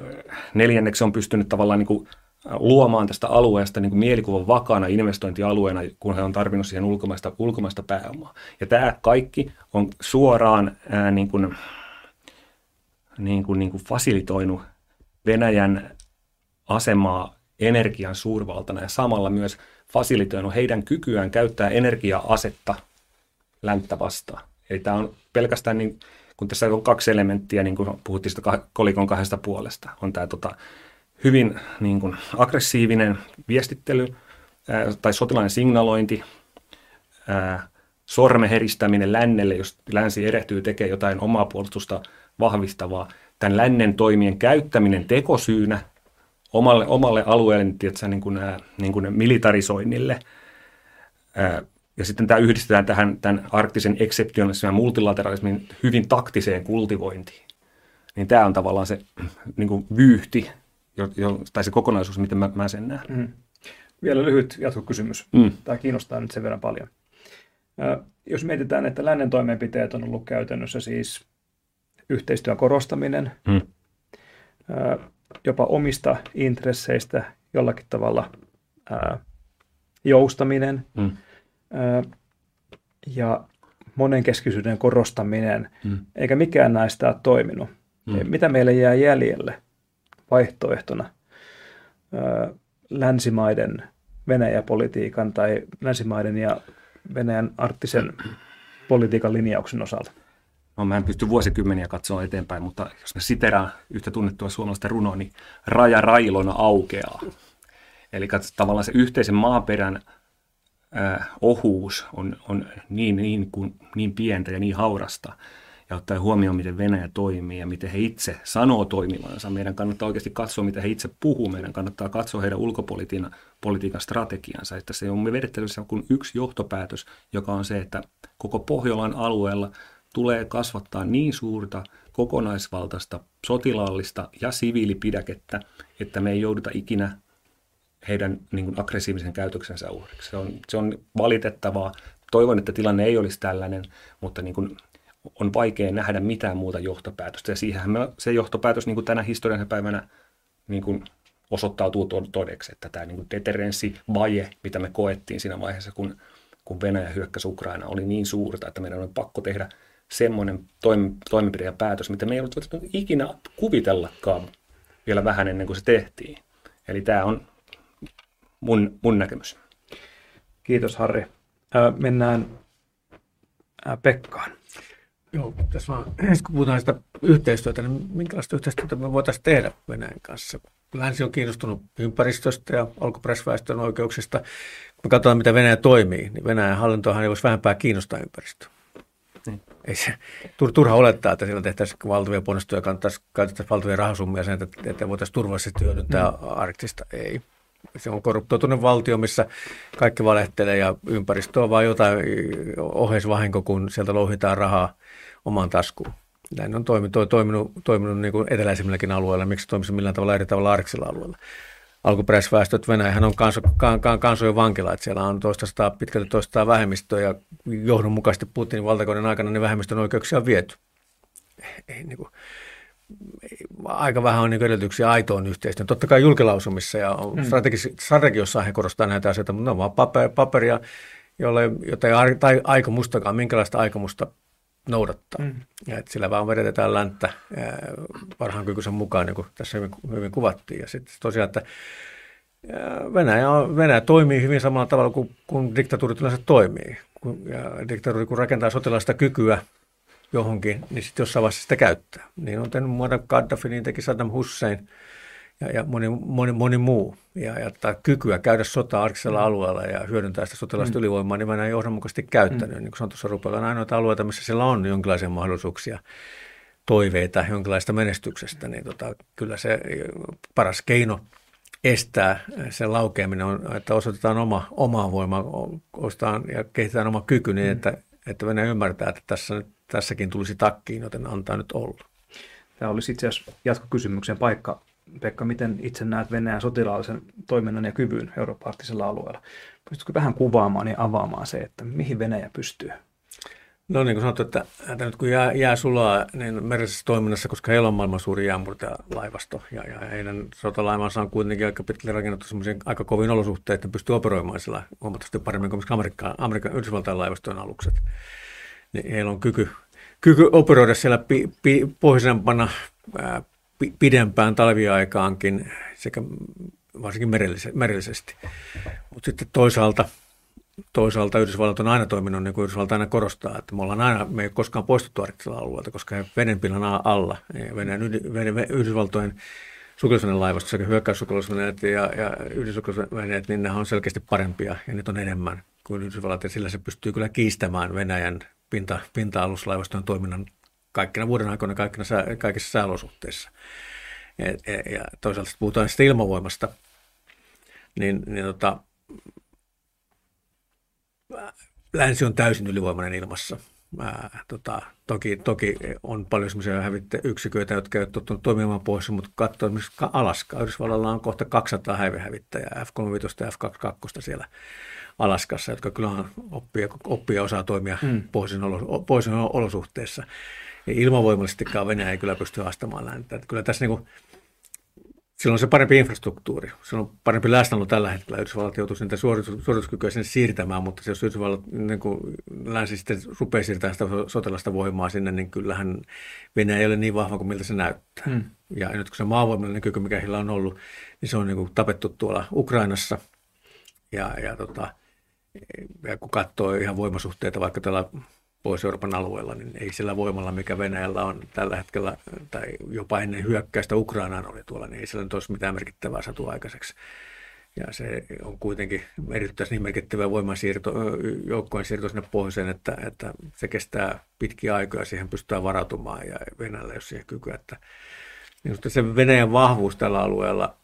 neljänneksi on pystynyt tavallaan niin kuin luomaan tästä alueesta niin kuin mielikuvan vakaana investointialueena, kun he on tarvinnut siihen ulkomaista, ulkomaista pääomaa. Ja tämä kaikki on suoraan ää, niin kuin, niin kuin, niin kuin fasilitoinut Venäjän asemaa energian suurvaltana ja samalla myös fasilitoinut heidän kykyään käyttää energia-asetta länttä vastaan. Eli tämä on pelkästään, niin, kun tässä on kaksi elementtiä, niin kuin puhuttiin sitä kolikon kahdesta puolesta, on tämä tota, hyvin niin kuin, aggressiivinen viestittely ää, tai sotilainen signalointi, ää, sormen heristäminen lännelle, jos länsi erehtyy tekee jotain omaa puolustusta vahvistavaa, tämän lännen toimien käyttäminen tekosyynä omalle, omalle alueelle, niin niin kuin, ää, niin kuin militarisoinnille. Ää, ja sitten tämä yhdistetään tähän tämän arktisen ekseptionalismin ja multilateralismin hyvin taktiseen kultivointiin. Niin tämä on tavallaan se niin kuin vyyhti, jo, jo, tai se kokonaisuus, miten mä, mä sen näen. Mm. Vielä lyhyt jatkokysymys. Mm. Tämä kiinnostaa nyt sen verran paljon. Jos mietitään, että lännen toimenpiteet on ollut käytännössä siis yhteistyön korostaminen, mm. jopa omista intresseistä jollakin tavalla joustaminen mm. ja monenkeskisyyden korostaminen, mm. eikä mikään näistä ole toiminut. Mm. Mitä meille jää jäljelle? Vaihtoehtona länsimaiden Venäjä-politiikan tai länsimaiden ja Venäjän arktisen politiikan linjauksen osalta? No mä en pysty vuosikymmeniä katsoa eteenpäin, mutta jos mä siteraan yhtä tunnettua suomalaista runoa, niin raja railona aukeaa. Eli tavallaan se yhteisen maaperän äh, ohuus on, on niin, niin, kuin, niin pientä ja niin haurasta, ja ottaa huomioon, miten Venäjä toimii ja miten he itse sanoo toimivansa. Meidän kannattaa oikeasti katsoa, mitä he itse puhuu. Meidän kannattaa katsoa heidän ulkopolitiikan politiikan strategiansa. Että se on vedettävissä kuin yksi johtopäätös, joka on se, että koko Pohjolan alueella tulee kasvattaa niin suurta kokonaisvaltaista sotilaallista ja siviilipidäkettä, että me ei jouduta ikinä heidän niin kuin aggressiivisen käytöksensä uhriksi. Se on, se on valitettavaa. Toivon, että tilanne ei olisi tällainen, mutta niin kuin on vaikea nähdä mitään muuta johtopäätöstä. Ja siihen me, se johtopäätös niin kuin tänä historian päivänä niin kuin osoittautuu todeksi, että tämä niin deterrenssivaje, mitä me koettiin siinä vaiheessa, kun, kun Venäjä hyökkäsi Ukraina, oli niin suurta, että meidän on pakko tehdä semmoinen toim, toimenpide ja päätös, mitä me ei ollut ikinä kuvitellakaan vielä vähän ennen kuin se tehtiin. Eli tämä on mun, mun näkemys. Kiitos Harri. Mennään Pekkaan. Joo, tässä vaan, kun puhutaan sitä yhteistyötä, niin minkälaista yhteistyötä me voitaisiin tehdä Venäjän kanssa? Länsi on kiinnostunut ympäristöstä ja alkuperäisväestön oikeuksista. Kun me katsotaan, mitä Venäjä toimii, niin Venäjän hallintohan ei voisi vähempää kiinnostaa ympäristöä. Niin. Ei se, turha olettaa, että siellä tehtäisiin valtavia ponnistuja, käytettäisiin valtavia rahasummia sen, että, että voitaisiin turvallisesti hyödyntää mm. arktista. Ei. Se on korruptoitunut valtio, missä kaikki valehtelee ja ympäristö on vain jotain oheisvahinko, kun sieltä louhitaan rahaa omaan taskuun. Näin on toiminut, toiminut, toiminut niin eteläisimmilläkin alueilla, miksi toimisi millään tavalla eri tavalla arksilla alueella. Alkuperäisväestöt Venäjähän on kanso, kan, kan, kansojen vankila, että siellä on toista sataa, pitkälti toista vähemmistöä ja johdonmukaisesti Putinin valtakoiden aikana ne vähemmistön oikeuksia on viety. Ei, niin kuin, aika vähän on niin edellytyksiä aitoon yhteistyöhön. Totta kai julkilausumissa ja hmm. strategiossa he korostaa näitä asioita, mutta ne on vaan paper, paperia, jolle, jota ei tai aikomustakaan, minkälaista aikomusta noudattaa. Mm. Ja että sillä vaan vedetetään länttä parhaan kykyisen mukaan, niin kuin tässä hyvin, hyvin kuvattiin. Ja sitten tosiaan, että Venäjä, on, Venäjä toimii hyvin samalla tavalla kuin, kuin diktatuurit yleensä toimii. Kun, ja diktatuuri, kun rakentaa sotilaista kykyä johonkin, niin sitten jossain vaiheessa sitä käyttää. Niin on tehnyt Muammar Gaddafi, niin teki Saddam Hussein ja, ja moni, moni, moni muu. Ja, ja tämä kykyä käydä sotaa arkisella alueella ja hyödyntää sitä sotilaista mm. ylivoimaa, niin Venäjä johdonmukaisesti käyttänyt. Mm. Niin kuin sanoin tuossa on ainoita alueita, missä sillä on jonkinlaisia mahdollisuuksia toiveita jonkinlaista menestyksestä, niin tota, kyllä se paras keino estää sen laukeaminen on, että osoitetaan oma, oma voima, ostetaan ja kehitetään oma kyky niin, mm. että, että Venäjä ymmärtää, että tässä nyt tässäkin tulisi takkiin, joten antaa nyt olla. Tämä olisi itse asiassa jatkokysymyksen paikka. Pekka, miten itse näet Venäjän sotilaallisen toiminnan ja kyvyn Euroopan alueella? Pystytkö vähän kuvaamaan ja avaamaan se, että mihin Venäjä pystyy? No niin kuin sanottu, että, että nyt kun jää, jää sulaa niin merisessä toiminnassa, koska heillä on maailman suuri jäänmurtajalaivasto ja, ja heidän sotalaivansa on kuitenkin aika pitkälle rakennettu semmoisiin aika kovin olosuhteet, että pystyy operoimaan sillä huomattavasti paremmin kuin Amerikan, Amerikan Yhdysvaltain laivastojen alukset niin heillä on kyky, kyky operoida siellä pi, pi, pohjoisempana ää, pi, pidempään talviaikaankin sekä varsinkin merellisesti. Mutta sitten toisaalta, toisaalta Yhdysvallat on aina toiminut, niin kuin Yhdysvallat aina korostaa, että me, ollaan aina, me ei koskaan poistuttu arktisella alueelta, koska he vedenpinnan alla, Venäjän, Yhdysvaltojen sukellusveneen laivasto sekä hyökkäyssukellusveneet ja, ja ydinsukellusveneet, niin ne on selkeästi parempia ja niitä on enemmän kuin Yhdysvallat ja sillä se pystyy kyllä kiistämään Venäjän pinta, pinta-aluslaivastojen toiminnan kaikkina vuoden aikoina kaikkina, kaikissa sääolosuhteissa. Ja, ja, ja toisaalta puhutaan sitten ilmavoimasta, niin, niin tota, länsi on täysin ylivoimainen ilmassa. Ää, tota, toki, toki on paljon sellaisia hävittäjäyksiköitä, jotka eivät tottunut toimimaan pois, mutta katsoo esimerkiksi Alaska. Yhdysvallalla on kohta 200 häivehävittäjää, F-35 ja F-22 siellä Alaskassa, jotka kyllä oppii, oppii ja osaa toimia mm. pohjoisen olosuhteissa. Ja ilmavoimallisestikaan Venäjä ei kyllä pysty haastamaan länttä. Että kyllä tässä niin kuin, silloin on se parempi infrastruktuuri. Silloin on parempi läsnäolo tällä hetkellä. Yhdysvallat joutuisi niitä suoritus, suorituskykyä sinne siirtämään, mutta jos Yhdysvallat niin kuin länsi sitten rupeaa siirtämään sitä sotilasta voimaa sinne, niin kyllähän Venäjä ei ole niin vahva kuin miltä se näyttää. Mm. Ja nyt kun se maavoimallinen kyky, mikä heillä on ollut, niin se on niin kuin tapettu tuolla Ukrainassa – Ja, ja, tota, ja kun katsoo ihan voimasuhteita vaikka tällä Pohjois-Euroopan alueella, niin ei sillä voimalla, mikä Venäjällä on tällä hetkellä, tai jopa ennen hyökkäystä Ukrainaan oli tuolla, niin ei sillä nyt olisi mitään merkittävää satu aikaiseksi. Ja se on kuitenkin erittäin niin merkittävä voimansiirto, joukkojen siirto sinne pohjoiseen, että, että se kestää pitkiä aikoja, siihen pystytään varautumaan ja Venäjällä jos siihen kykyä. Että, niin se Venäjän vahvuus tällä alueella,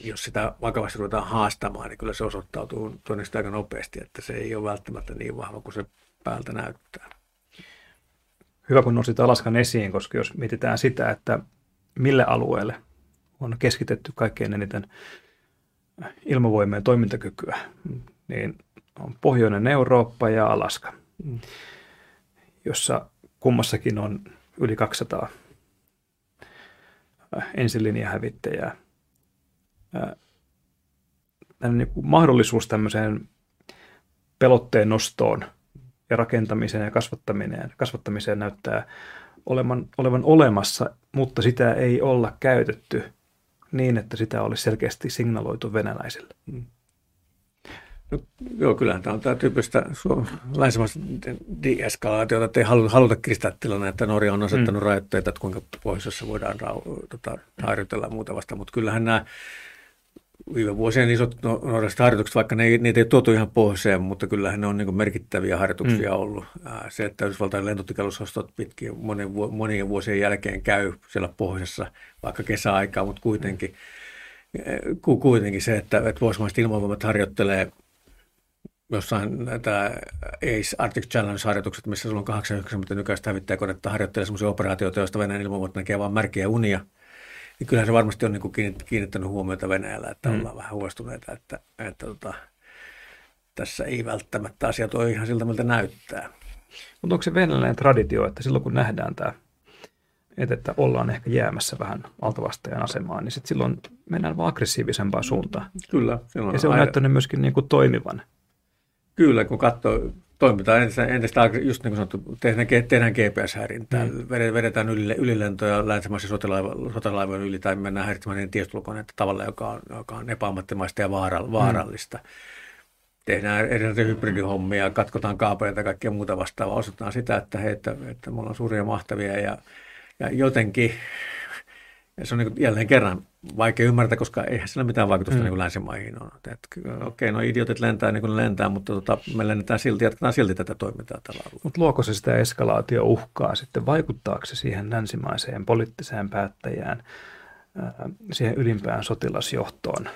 jos sitä vakavasti ruvetaan haastamaan, niin kyllä se osoittautuu todennäköisesti aika nopeasti, että se ei ole välttämättä niin vahva kuin se päältä näyttää. Hyvä, kun nostit Alaskan esiin, koska jos mietitään sitä, että mille alueelle on keskitetty kaikkein eniten ilmavoimien toimintakykyä, niin on Pohjoinen Eurooppa ja Alaska, jossa kummassakin on yli 200 ensilinjahävittäjää. Niin mahdollisuus tämmöiseen pelotteen nostoon ja rakentamiseen ja kasvattamiseen, kasvattamiseen näyttää olevan, olevan olemassa, mutta sitä ei olla käytetty – niin, että sitä olisi selkeästi signaloitu venäläisille. Mm. No, joo, kyllähän tämä on tämä tyyppistä länsimaista deeskalaatiota, että ei haluta tilanne, että Norja on asettanut mm. rajoitteita, että kuinka pohjoisessa voidaan rau- tota, harjoitella ja muuta vasta, mutta kyllähän nämä viime vuosien isot no, norjalaiset harjoitukset, vaikka ne, niitä ei tuotu ihan pohjoiseen, mutta kyllähän ne on niin merkittäviä harjoituksia mm. ollut. Se, että Yhdysvaltain lentotikalusostot pitkin monien, monien vuosien jälkeen käy siellä pohjoisessa, vaikka kesäaikaa, mutta kuitenkin, kuitenkin se, että, että pohjoismaiset ilmavoimat harjoittelee jossain näitä ACE Arctic Challenge-harjoitukset, missä sulla on 80 nykäistä hävittäjäkonetta, harjoittelee sellaisia operaatioita, joista Venäjän ilmavoimat näkee vain märkiä unia – niin kyllähän se varmasti on niin kuin kiinnittänyt huomiota Venäjällä, että mm. ollaan vähän huolestuneita, että, että tota, tässä ei välttämättä asiat ole ihan siltä, miltä näyttää. Mutta onko se venäläinen traditio, että silloin kun nähdään tämä, että, että ollaan ehkä jäämässä vähän altavastajan asemaan, niin sitten silloin mennään vaan aggressiivisempaan suuntaan. Kyllä. Ja se on aina... näyttänyt myöskin niin kuin toimivan. Kyllä, kun katsoo toimitaan entistä, entistä just niin kuin sanottu, tehdään, tehdään GPS-häirintää, mm. vedetään yli, ylilentoja länsimaisen sotalaivan yli tai mennään häiritsemään niiden tiedustelukoneita tavalla, joka on, joka on epäammattimaista ja mm. vaarallista. Mm. Tehdään erilaisia hybridihommia, katkotaan kaapeleita ja kaikkea muuta vastaavaa. Osoitetaan sitä, että, hei, että, että me ollaan suuria mahtavia ja, ja jotenkin ja se on niin jälleen kerran vaikea ymmärtää, koska eihän sillä mitään vaikutusta mm. niin länsimaihin ole. Okei, okay, no idiotit lentää niin kuin lentää, mutta tota, me lennetään silti, jatketaan silti tätä toimintaa tällä alueella. Mutta luoko se sitä eskalaatio-uhkaa sitten? Vaikuttaako se siihen länsimaiseen poliittiseen päättäjään, siihen ylimpään sotilasjohtoon?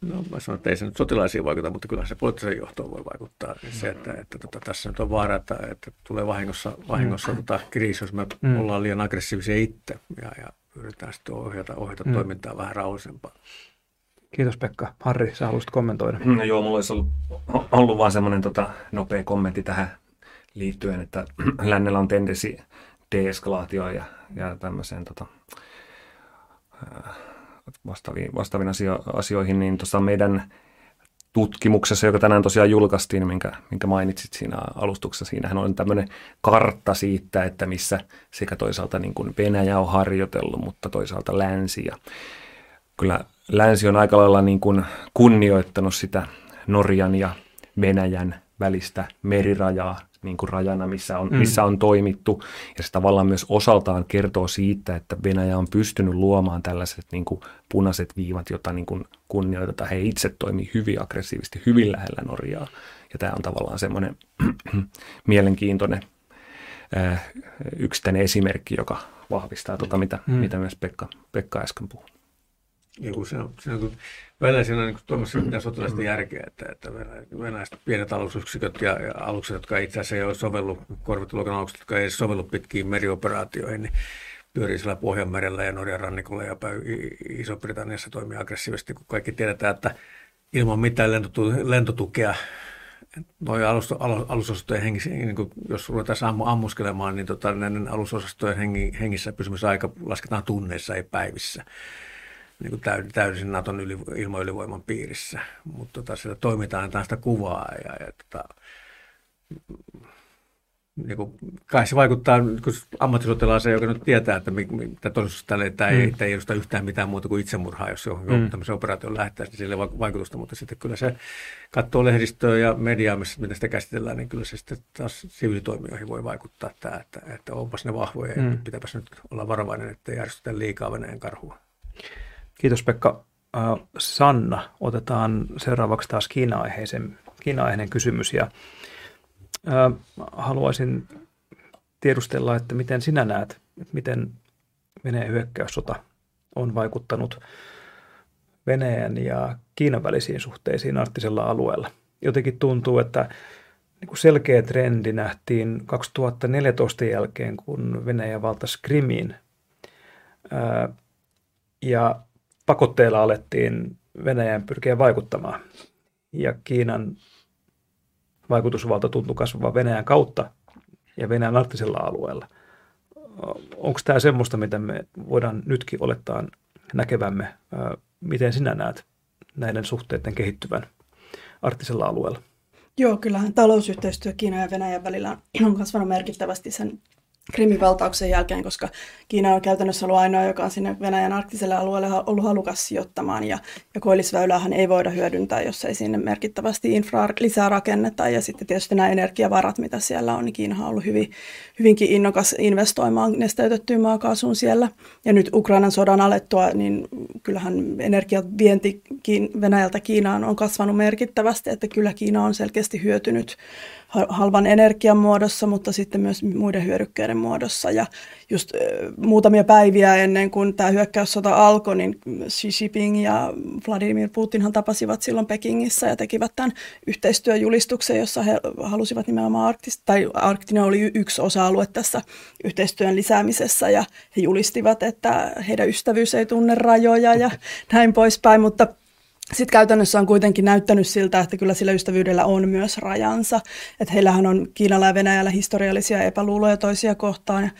No mä sanon, että ei se nyt sotilaisiin vaikuta, mutta kyllä se poliittiseen johtoon voi vaikuttaa. Mm. Se, että, että tota, tässä nyt on vaara, että, että tulee vahingossa, vahingossa mm. tota, kriisi, jos me mm. ollaan liian aggressiivisia itse. Ja, ja yritetään sitten ohjata, ohjata mm. toimintaa vähän rauhallisempaa. Kiitos Pekka. Harri, sä haluaisit kommentoida? No joo, mulla olisi ollut, ollut vaan semmoinen tota, nopea kommentti tähän liittyen, että lännellä on tendenssi deeskalaatioon ja, ja tämmöiseen tota, vastaaviin, vastaaviin asio, asioihin, niin tuossa meidän tutkimuksessa, joka tänään tosiaan julkaistiin, minkä, minkä mainitsit siinä alustuksessa. Siinähän on tämmöinen kartta siitä, että missä sekä toisaalta niin kuin Venäjä on harjoitellut, mutta toisaalta länsi. Ja kyllä länsi on aika lailla niin kuin kunnioittanut sitä Norjan ja Venäjän välistä merirajaa niin kuin rajana, missä on, mm. missä on toimittu. Ja se tavallaan myös osaltaan kertoo siitä, että Venäjä on pystynyt luomaan tällaiset niin kuin punaiset viivat, jota niin kuin kunnioitetaan. He itse toimii hyvin aggressiivisesti, hyvin lähellä Norjaa. Ja tämä on tavallaan semmoinen mielenkiintoinen äh, yksittäinen esimerkki, joka vahvistaa tuota, mitä, mm. mitä myös Pekka, Pekka äsken puhui. Joku se on, se on Venäjä siinä on niin tuommoista mitään sotilaista järkeä, että, että venäläiset pienet alusyksiköt ja, ja alukset, jotka itse asiassa ei ole sovellu, korvetuluokan alukset, jotka ei sovellu pitkiin merioperaatioihin, niin pyörii siellä Pohjanmerellä ja Norjan rannikolla ja Iso-Britanniassa toimii aggressiivisesti, kun kaikki tiedetään, että ilman mitään lentotukea noin alus, alusosastojen hengissä, niin kuin jos ruvetaan ammu, ammuskelemaan, niin tota, näiden alusosastojen hengissä pysymisaika lasketaan tunneissa, ei päivissä niin kuin täysin Naton yli, ilmaylivoiman piirissä, mutta tota, sitä toimitaan sitä kuvaa ja, ja tota, niin kuin, kai se vaikuttaa kun ammattisotilaaseen, joka nyt tietää, että mitä todellisuudessa tälle, että ei, mm. ei edusta yhtään mitään muuta kuin itsemurhaa, jos johonkin mm. tämmöisen operaation lähtee, niin sille vaikutusta, mutta sitten kyllä se katsoo lehdistöä ja mediaa, missä, miten sitä käsitellään, niin kyllä se sitten taas siviilitoimijoihin voi vaikuttaa tämä, että, että onpas ne vahvoja mm. ja pitääpäs nyt olla varovainen, ettei järjestetä liikaa Venäjän karhua. Kiitos Pekka. Sanna, otetaan seuraavaksi taas Kiina-aiheisen, Kiina-aiheinen kysymys ja haluaisin tiedustella, että miten sinä näet, että miten Venäjän hyökkäyssota on vaikuttanut Venäjän ja Kiinan välisiin suhteisiin arktisella alueella. Jotenkin tuntuu, että niin selkeä trendi nähtiin 2014 jälkeen, kun Venäjä valtasi Krimiin. Ja pakotteilla alettiin Venäjän pyrkiä vaikuttamaan. Ja Kiinan vaikutusvalta tuntuu kasvava Venäjän kautta ja Venäjän arktisella alueella. Onko tämä semmoista, mitä me voidaan nytkin olettaa näkevämme? Miten sinä näet näiden suhteiden kehittyvän arktisella alueella? Joo, kyllähän talousyhteistyö Kiinan ja Venäjän välillä on kasvanut merkittävästi sen Krimin valtauksen jälkeen, koska Kiina on käytännössä ollut ainoa, joka on sinne Venäjän arktiselle alueelle ollut halukas sijoittamaan, ja, ja koillisväylähän ei voida hyödyntää, jos ei sinne merkittävästi infraa lisää rakenneta, ja sitten tietysti nämä energiavarat, mitä siellä on, niin Kiina on ollut hyvin, hyvinkin innokas investoimaan nesteytettyyn maakaasuun siellä, ja nyt Ukrainan sodan alettua, niin kyllähän energiavienti Venäjältä Kiinaan on kasvanut merkittävästi, että kyllä Kiina on selkeästi hyötynyt halvan energian muodossa, mutta sitten myös muiden hyödykkeiden muodossa. Ja just muutamia päiviä ennen kuin tämä hyökkäyssota alkoi, niin Xi Jinping ja Vladimir Putinhan tapasivat silloin Pekingissä ja tekivät tämän yhteistyöjulistuksen, jossa he halusivat nimenomaan arktista, tai arktinen oli yksi osa-alue tässä yhteistyön lisäämisessä, ja he julistivat, että heidän ystävyys ei tunne rajoja ja näin poispäin, mutta sitten käytännössä on kuitenkin näyttänyt siltä, että kyllä sillä ystävyydellä on myös rajansa. Että heillähän on Kiinalla ja Venäjällä historiallisia epäluuloja toisia kohtaan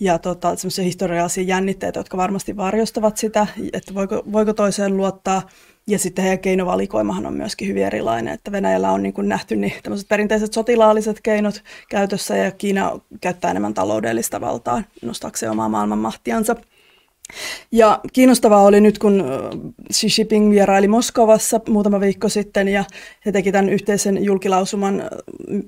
ja tota, semmoisia historiallisia jännitteitä, jotka varmasti varjostavat sitä, että voiko, voiko toiseen luottaa. Ja sitten heidän keinovalikoimahan on myöskin hyvin erilainen, että Venäjällä on niin kuin nähty niin tämmöiset perinteiset sotilaalliset keinot käytössä ja Kiina käyttää enemmän taloudellista valtaa nostaakseen omaa maailmanmahtiansa – ja kiinnostavaa oli nyt, kun Xi Jinping vieraili Moskovassa muutama viikko sitten ja he teki tämän yhteisen julkilausuman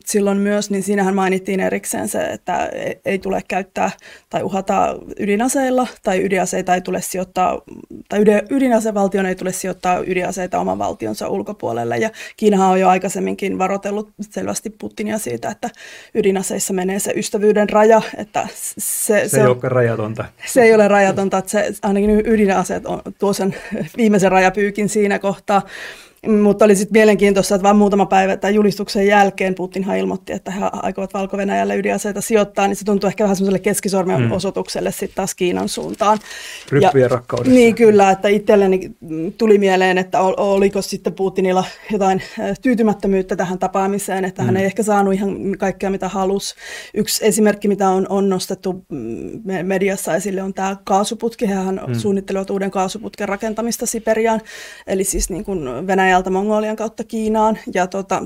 silloin myös, niin siinähän mainittiin erikseen se, että ei tule käyttää tai uhata ydinaseilla tai ydinaseita ei tule sijoittaa, tai ydinasevaltion ei tule sijoittaa ydinaseita oman valtionsa ulkopuolelle. Ja Kiinahan on jo aikaisemminkin varoitellut selvästi Putinia siitä, että ydinaseissa menee se ystävyyden raja. Että se, se, se ei ole rajatonta. Se ei ole rajatonta, että se, ainakin ydinaseet on, tuo sen viimeisen rajapyykin siinä kohtaa. Mutta oli sitten mielenkiintoista, että vain muutama päivä tai julistuksen jälkeen Putinhan ilmoitti, että he aikovat valko ydinaseita sijoittaa, niin se tuntui ehkä vähän semmoiselle keskisormen mm. osoitukselle sitten taas Kiinan suuntaan. Ryppyjen rakkaudessa. Niin kyllä, että itselleni tuli mieleen, että oliko sitten Putinilla jotain tyytymättömyyttä tähän tapaamiseen, että mm. hän ei ehkä saanut ihan kaikkea mitä halusi. Yksi esimerkki, mitä on, on nostettu mm, mediassa esille, on tämä kaasuputki. Hän mm. suunnittelevat uuden kaasuputken rakentamista Siperiaan, eli siis niin kuin Venäjä Venäjältä Mongolian kautta Kiinaan. Ja tota,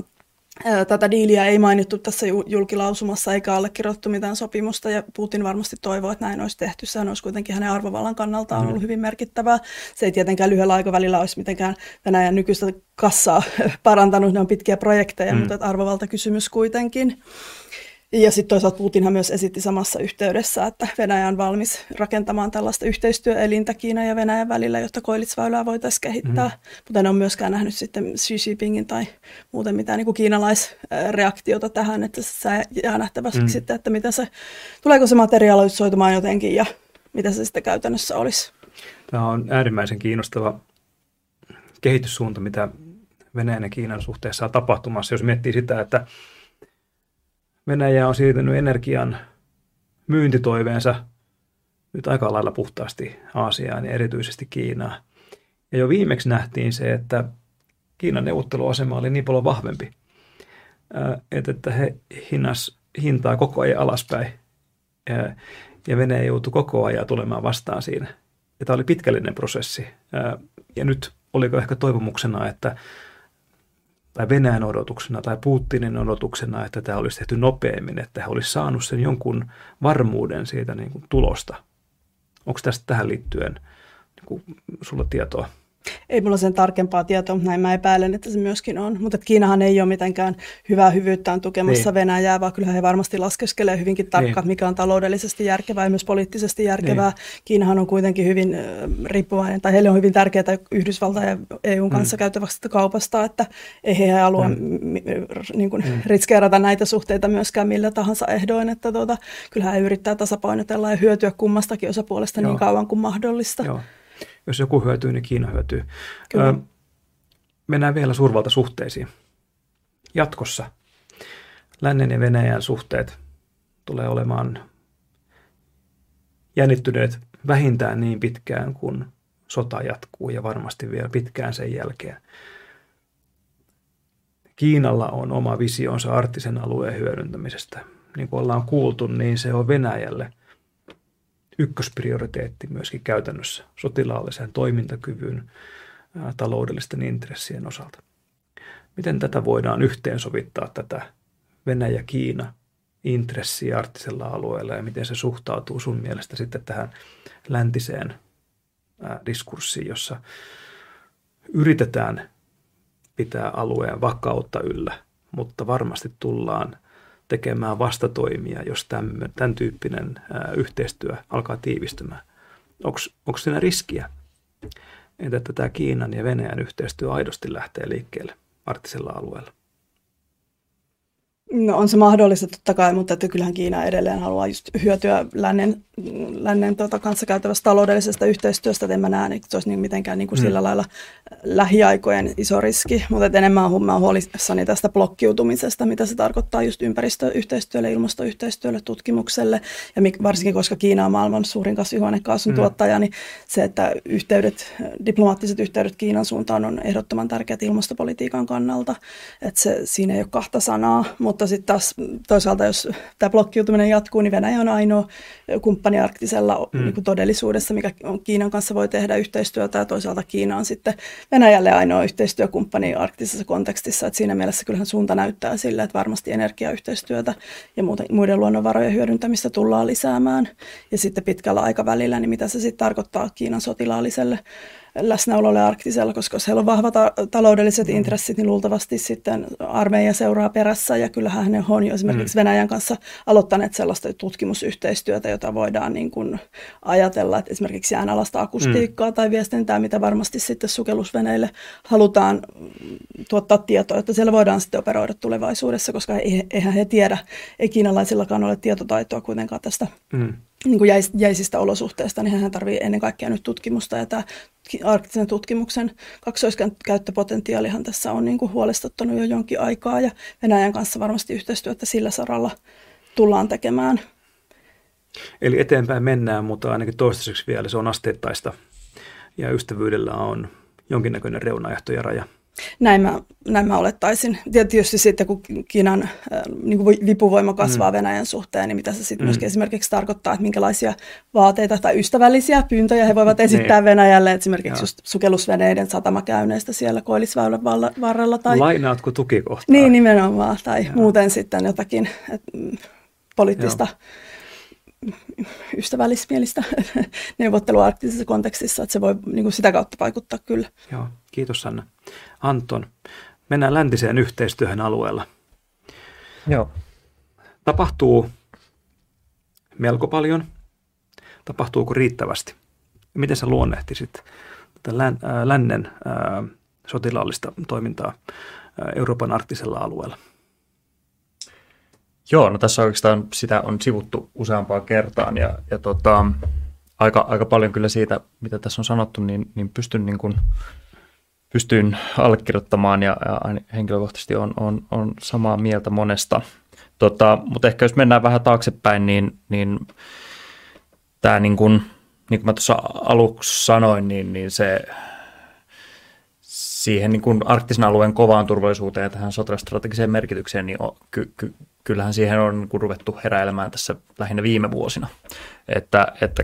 Tätä diiliä ei mainittu tässä julkilausumassa eikä allekirjoittu mitään sopimusta ja Putin varmasti toivoo, että näin olisi tehty. Sehän olisi kuitenkin hänen arvovallan kannaltaan mm. ollut hyvin merkittävää. Se ei tietenkään lyhyellä aikavälillä olisi mitenkään Venäjän nykyistä kassaa parantanut, ne on pitkiä projekteja, mm. mutta arvovaltakysymys kuitenkin. Ja sitten toisaalta Putinhan myös esitti samassa yhteydessä, että Venäjä on valmis rakentamaan tällaista yhteistyöelintä Kiinan ja Venäjän välillä, jotta koillisväylää voitaisiin kehittää. Mm. Mutta en ole myöskään nähnyt sitten Xi Jinpingin tai muuten mitään niin kuin kiinalaisreaktiota tähän, että se jää nähtäväksi mm. sitten, että miten se, tuleeko se materiaalisoitumaan jotenkin ja mitä se sitten käytännössä olisi. Tämä on äärimmäisen kiinnostava kehityssuunta, mitä Venäjän ja Kiinan suhteessa on tapahtumassa. Jos miettii sitä, että Venäjä on siirtänyt energian myyntitoiveensa nyt aika lailla puhtaasti Aasiaan ja erityisesti Kiinaan. Ja jo viimeksi nähtiin se, että Kiinan neuvotteluasema oli niin paljon vahvempi, että he hinnas hintaa koko ajan alaspäin. Ja Venäjä joutui koko ajan tulemaan vastaan siinä. Ja tämä oli pitkällinen prosessi. Ja nyt oliko ehkä toivomuksena, että tai Venäjän odotuksena tai Putinin odotuksena, että tämä olisi tehty nopeammin, että he olisi saanut sen jonkun varmuuden siitä niin kuin tulosta. Onko tästä tähän liittyen niin kuin sulla tietoa? Ei mulla sen tarkempaa tietoa, mutta näin mä epäilen, että se myöskin on. Mutta Kiinahan ei ole mitenkään hyvää hyvyyttään tukemassa niin. Venäjää, vaan kyllä he varmasti laskeskelee hyvinkin tarkkaan, niin. mikä on taloudellisesti järkevää ja myös poliittisesti järkevää. Niin. Kiinahan on kuitenkin hyvin riippuvainen, tai heille on hyvin tärkeää Yhdysvaltain ja EUn kanssa mm. käytävästä kaupasta, että ei he halua mm. niin kuin, mm. riskeerata näitä suhteita myöskään millä tahansa ehdoin, että tuota, kyllähän he yrittää tasapainotella ja hyötyä kummastakin osapuolesta niin Joo. niin kauan kuin mahdollista. Joo jos joku hyötyy, niin Kiina hyötyy. Kyllä. mennään vielä suurvaltasuhteisiin. Jatkossa lännen ja Venäjän suhteet tulee olemaan jännittyneet vähintään niin pitkään, kun sota jatkuu ja varmasti vielä pitkään sen jälkeen. Kiinalla on oma visionsa arktisen alueen hyödyntämisestä. Niin kuin ollaan kuultu, niin se on Venäjälle ykkösprioriteetti myöskin käytännössä sotilaallisen toimintakyvyn taloudellisten intressien osalta. Miten tätä voidaan yhteensovittaa, tätä Venäjä-Kiina intressiä arktisella alueella ja miten se suhtautuu sun mielestä sitten tähän läntiseen diskurssiin, jossa yritetään pitää alueen vakautta yllä, mutta varmasti tullaan – tekemään vastatoimia, jos tämän, tämän tyyppinen yhteistyö alkaa tiivistymään. Onko siinä riskiä, että tämä Kiinan ja Venäjän yhteistyö aidosti lähtee liikkeelle arktisella alueella? No on se mahdollista totta kai, mutta että kyllähän Kiina edelleen haluaa just hyötyä lännen, lännen tota, kanssa käytävästä taloudellisesta yhteistyöstä, että en mä näe, että se olisi niin mitenkään niin kuin mm. sillä lailla lähiaikojen iso riski, mutta enemmän olen huolissani tästä blokkiutumisesta, mitä se tarkoittaa just ympäristöyhteistyölle, ilmastoyhteistyölle, tutkimukselle, ja varsinkin koska Kiina on maailman suurin kasvihuonekaasun mm. tuottaja, niin se, että yhteydet, diplomaattiset yhteydet Kiinan suuntaan on ehdottoman tärkeät ilmastopolitiikan kannalta, että se, siinä ei ole kahta sanaa, mutta sitten taas toisaalta, jos tämä blokkiutuminen jatkuu, niin Venäjä on ainoa kumppani arktisella mm. niin kuin todellisuudessa, mikä on Kiinan kanssa voi tehdä yhteistyötä, ja toisaalta Kiina on sitten Venäjälle ainoa yhteistyökumppani arktisessa kontekstissa, että siinä mielessä kyllähän suunta näyttää sille, että varmasti energiayhteistyötä ja muiden luonnonvarojen hyödyntämistä tullaan lisäämään. Ja sitten pitkällä aikavälillä, niin mitä se sitten tarkoittaa Kiinan sotilaalliselle läsnäololle arktisella, koska jos heillä on vahvat ta- taloudelliset mm. intressit, niin luultavasti sitten armeija seuraa perässä. Ja kyllähän ne on jo esimerkiksi mm. Venäjän kanssa aloittaneet sellaista tutkimusyhteistyötä, jota voidaan niin kuin ajatella, että esimerkiksi jäänalasta akustiikkaa mm. tai viestintää, mitä varmasti sitten sukellusveneille halutaan tuottaa tietoa, että siellä voidaan sitten operoida tulevaisuudessa, koska eihän he tiedä, ei kiinalaisillakaan ole tietotaitoa kuitenkaan tästä mm niin kuin jäis, jäisistä olosuhteista, niin hän tarvitsee ennen kaikkea nyt tutkimusta. Ja tämä arktisen tutkimuksen kaksoiskäyttöpotentiaalihan tässä on niin kuin huolestuttanut jo jonkin aikaa. Ja Venäjän kanssa varmasti yhteistyötä sillä saralla tullaan tekemään. Eli eteenpäin mennään, mutta ainakin toistaiseksi vielä se on asteittaista. Ja ystävyydellä on jonkinnäköinen reunaehto ja raja. Näin mä, näin mä olettaisin. Tietysti sitten, kun Kiinan äh, niin kuin vipuvoima kasvaa mm. Venäjän suhteen, niin mitä se sitten mm. myöskin esimerkiksi tarkoittaa, että minkälaisia vaateita tai ystävällisiä pyyntöjä he voivat esittää niin. Venäjälle, esimerkiksi just sukellusveneiden satamakäynneistä siellä Koillisväylän varrella. Tai... Lainaatko tukikohtaa? Niin, nimenomaan. Tai Joo. muuten sitten jotakin et, mm, poliittista Joo ystävällismielistä neuvottelua arktisessa kontekstissa, että se voi niin kuin sitä kautta vaikuttaa kyllä. Joo, kiitos Sanna. Anton, mennään läntiseen yhteistyöhön alueella. Joo. Tapahtuu melko paljon. Tapahtuuko riittävästi? Miten sä luonnehtisit tätä lännen sotilaallista toimintaa Euroopan arktisella alueella? Joo, no tässä oikeastaan sitä on sivuttu useampaan kertaan ja, ja tota, aika, aika paljon kyllä siitä, mitä tässä on sanottu, niin, niin pystyn niin kuin pystyn allekirjoittamaan ja, ja henkilökohtaisesti on, on, on samaa mieltä monesta. Tota, mutta ehkä jos mennään vähän taaksepäin, niin, niin tämä niin kuin, niin kuin mä tuossa aluksi sanoin, niin, niin se siihen niin kuin arktisen alueen kovaan turvallisuuteen ja tähän sotilastrategiseen merkitykseen, niin on, ky, ky, kyllähän siihen on niin ruvettu heräilemään tässä lähinnä viime vuosina. Että, että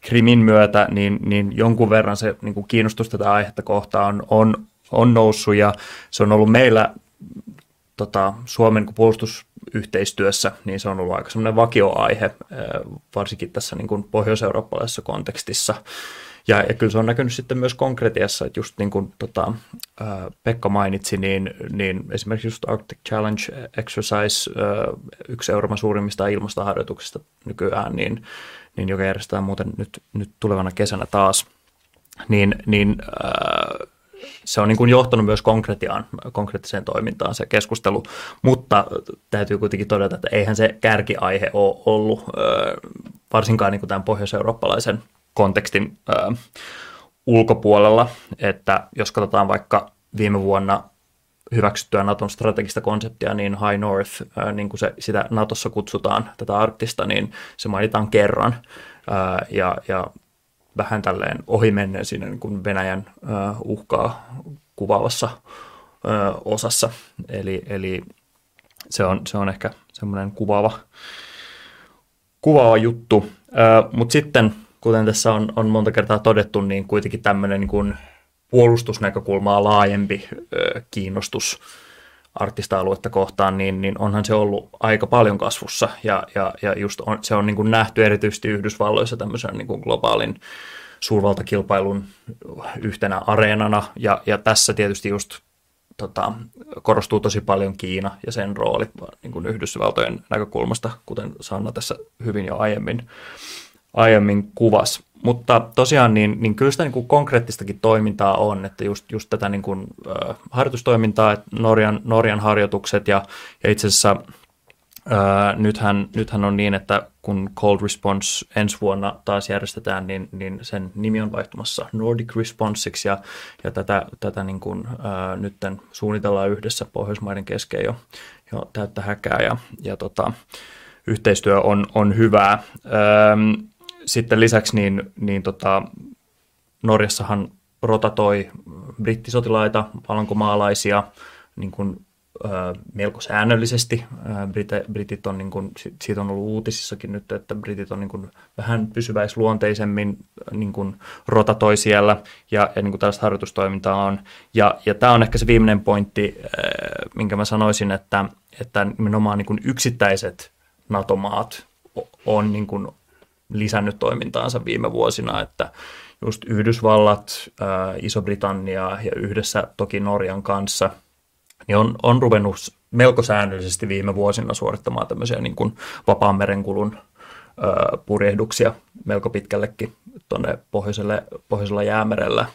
Krimin myötä niin, niin jonkun verran se niin kuin kiinnostus tätä aihetta kohtaan on, on noussut ja se on ollut meillä tota, Suomen puolustusyhteistyössä, niin se on ollut aika semmoinen vakioaihe, varsinkin tässä niin kuin pohjois-eurooppalaisessa kontekstissa. Ja, ja kyllä se on näkynyt sitten myös konkretiassa, että just niin kuin tota, Pekka mainitsi, niin, niin esimerkiksi just Arctic Challenge Exercise, yksi Euroopan suurimmista ilmastoharjoituksista nykyään, niin, niin joka järjestetään muuten nyt, nyt tulevana kesänä taas, niin, niin se on niin kuin johtanut myös konkretiaan, konkreettiseen toimintaan se keskustelu, mutta täytyy kuitenkin todeta, että eihän se kärkiaihe ole ollut, varsinkaan niin kuin tämän pohjois-eurooppalaisen kontekstin ulkopuolella, että jos katsotaan vaikka viime vuonna hyväksyttyä Naton strategista konseptia, niin High North, niin kuin se, sitä Natossa kutsutaan, tätä arktista, niin se mainitaan kerran. Ja, ja vähän tälleen ohimennen siinä niin kuin Venäjän uhkaa kuvaavassa osassa. Eli, eli se, on, se on ehkä semmoinen kuvaava, kuvaava juttu. Mutta sitten, kuten tässä on, on monta kertaa todettu, niin kuitenkin tämmöinen niin kuin puolustusnäkökulmaa laajempi kiinnostus arktista aluetta kohtaan, niin, niin onhan se ollut aika paljon kasvussa. Ja, ja, ja just on, se on niin kuin nähty erityisesti Yhdysvalloissa tämmöisen niin kuin globaalin suurvaltakilpailun yhtenä areenana. Ja, ja tässä tietysti just tota, korostuu tosi paljon Kiina ja sen rooli niin kuin Yhdysvaltojen näkökulmasta, kuten Sanna tässä hyvin jo aiemmin, aiemmin kuvasi. Mutta tosiaan niin, niin kyllä sitä niin kuin konkreettistakin toimintaa on, että just, just tätä niin kuin, äh, harjoitustoimintaa, että Norjan, Norjan harjoitukset ja, ja itse asiassa äh, nythän, nythän on niin, että kun Cold Response ensi vuonna taas järjestetään, niin, niin sen nimi on vaihtumassa Nordic Responseiksi ja, ja tätä, tätä niin kuin, äh, nytten suunnitellaan yhdessä Pohjoismaiden kesken jo, jo täyttä häkää ja, ja tota, yhteistyö on, on hyvää. Ähm, sitten lisäksi niin, niin tota, Norjassahan rotatoi brittisotilaita, alankomaalaisia niin kuin, ö, melko säännöllisesti. Brite, britit on, niin kuin, siitä on ollut uutisissakin nyt, että britit on niin kuin, vähän pysyväisluonteisemmin niin kuin, rotatoi siellä ja, ja niin kuin tällaista harjoitustoimintaa on. Ja, ja tämä on ehkä se viimeinen pointti, minkä mä sanoisin, että, että nimenomaan niin kuin yksittäiset NATO-maat on niin kuin lisännyt toimintaansa viime vuosina, että just Yhdysvallat, Iso-Britannia ja yhdessä toki Norjan kanssa niin on, on ruvennut melko säännöllisesti viime vuosina suorittamaan tämmöisiä niin kuin vapaan merenkulun purjehduksia melko pitkällekin tuonne pohjoisella jäämerellä.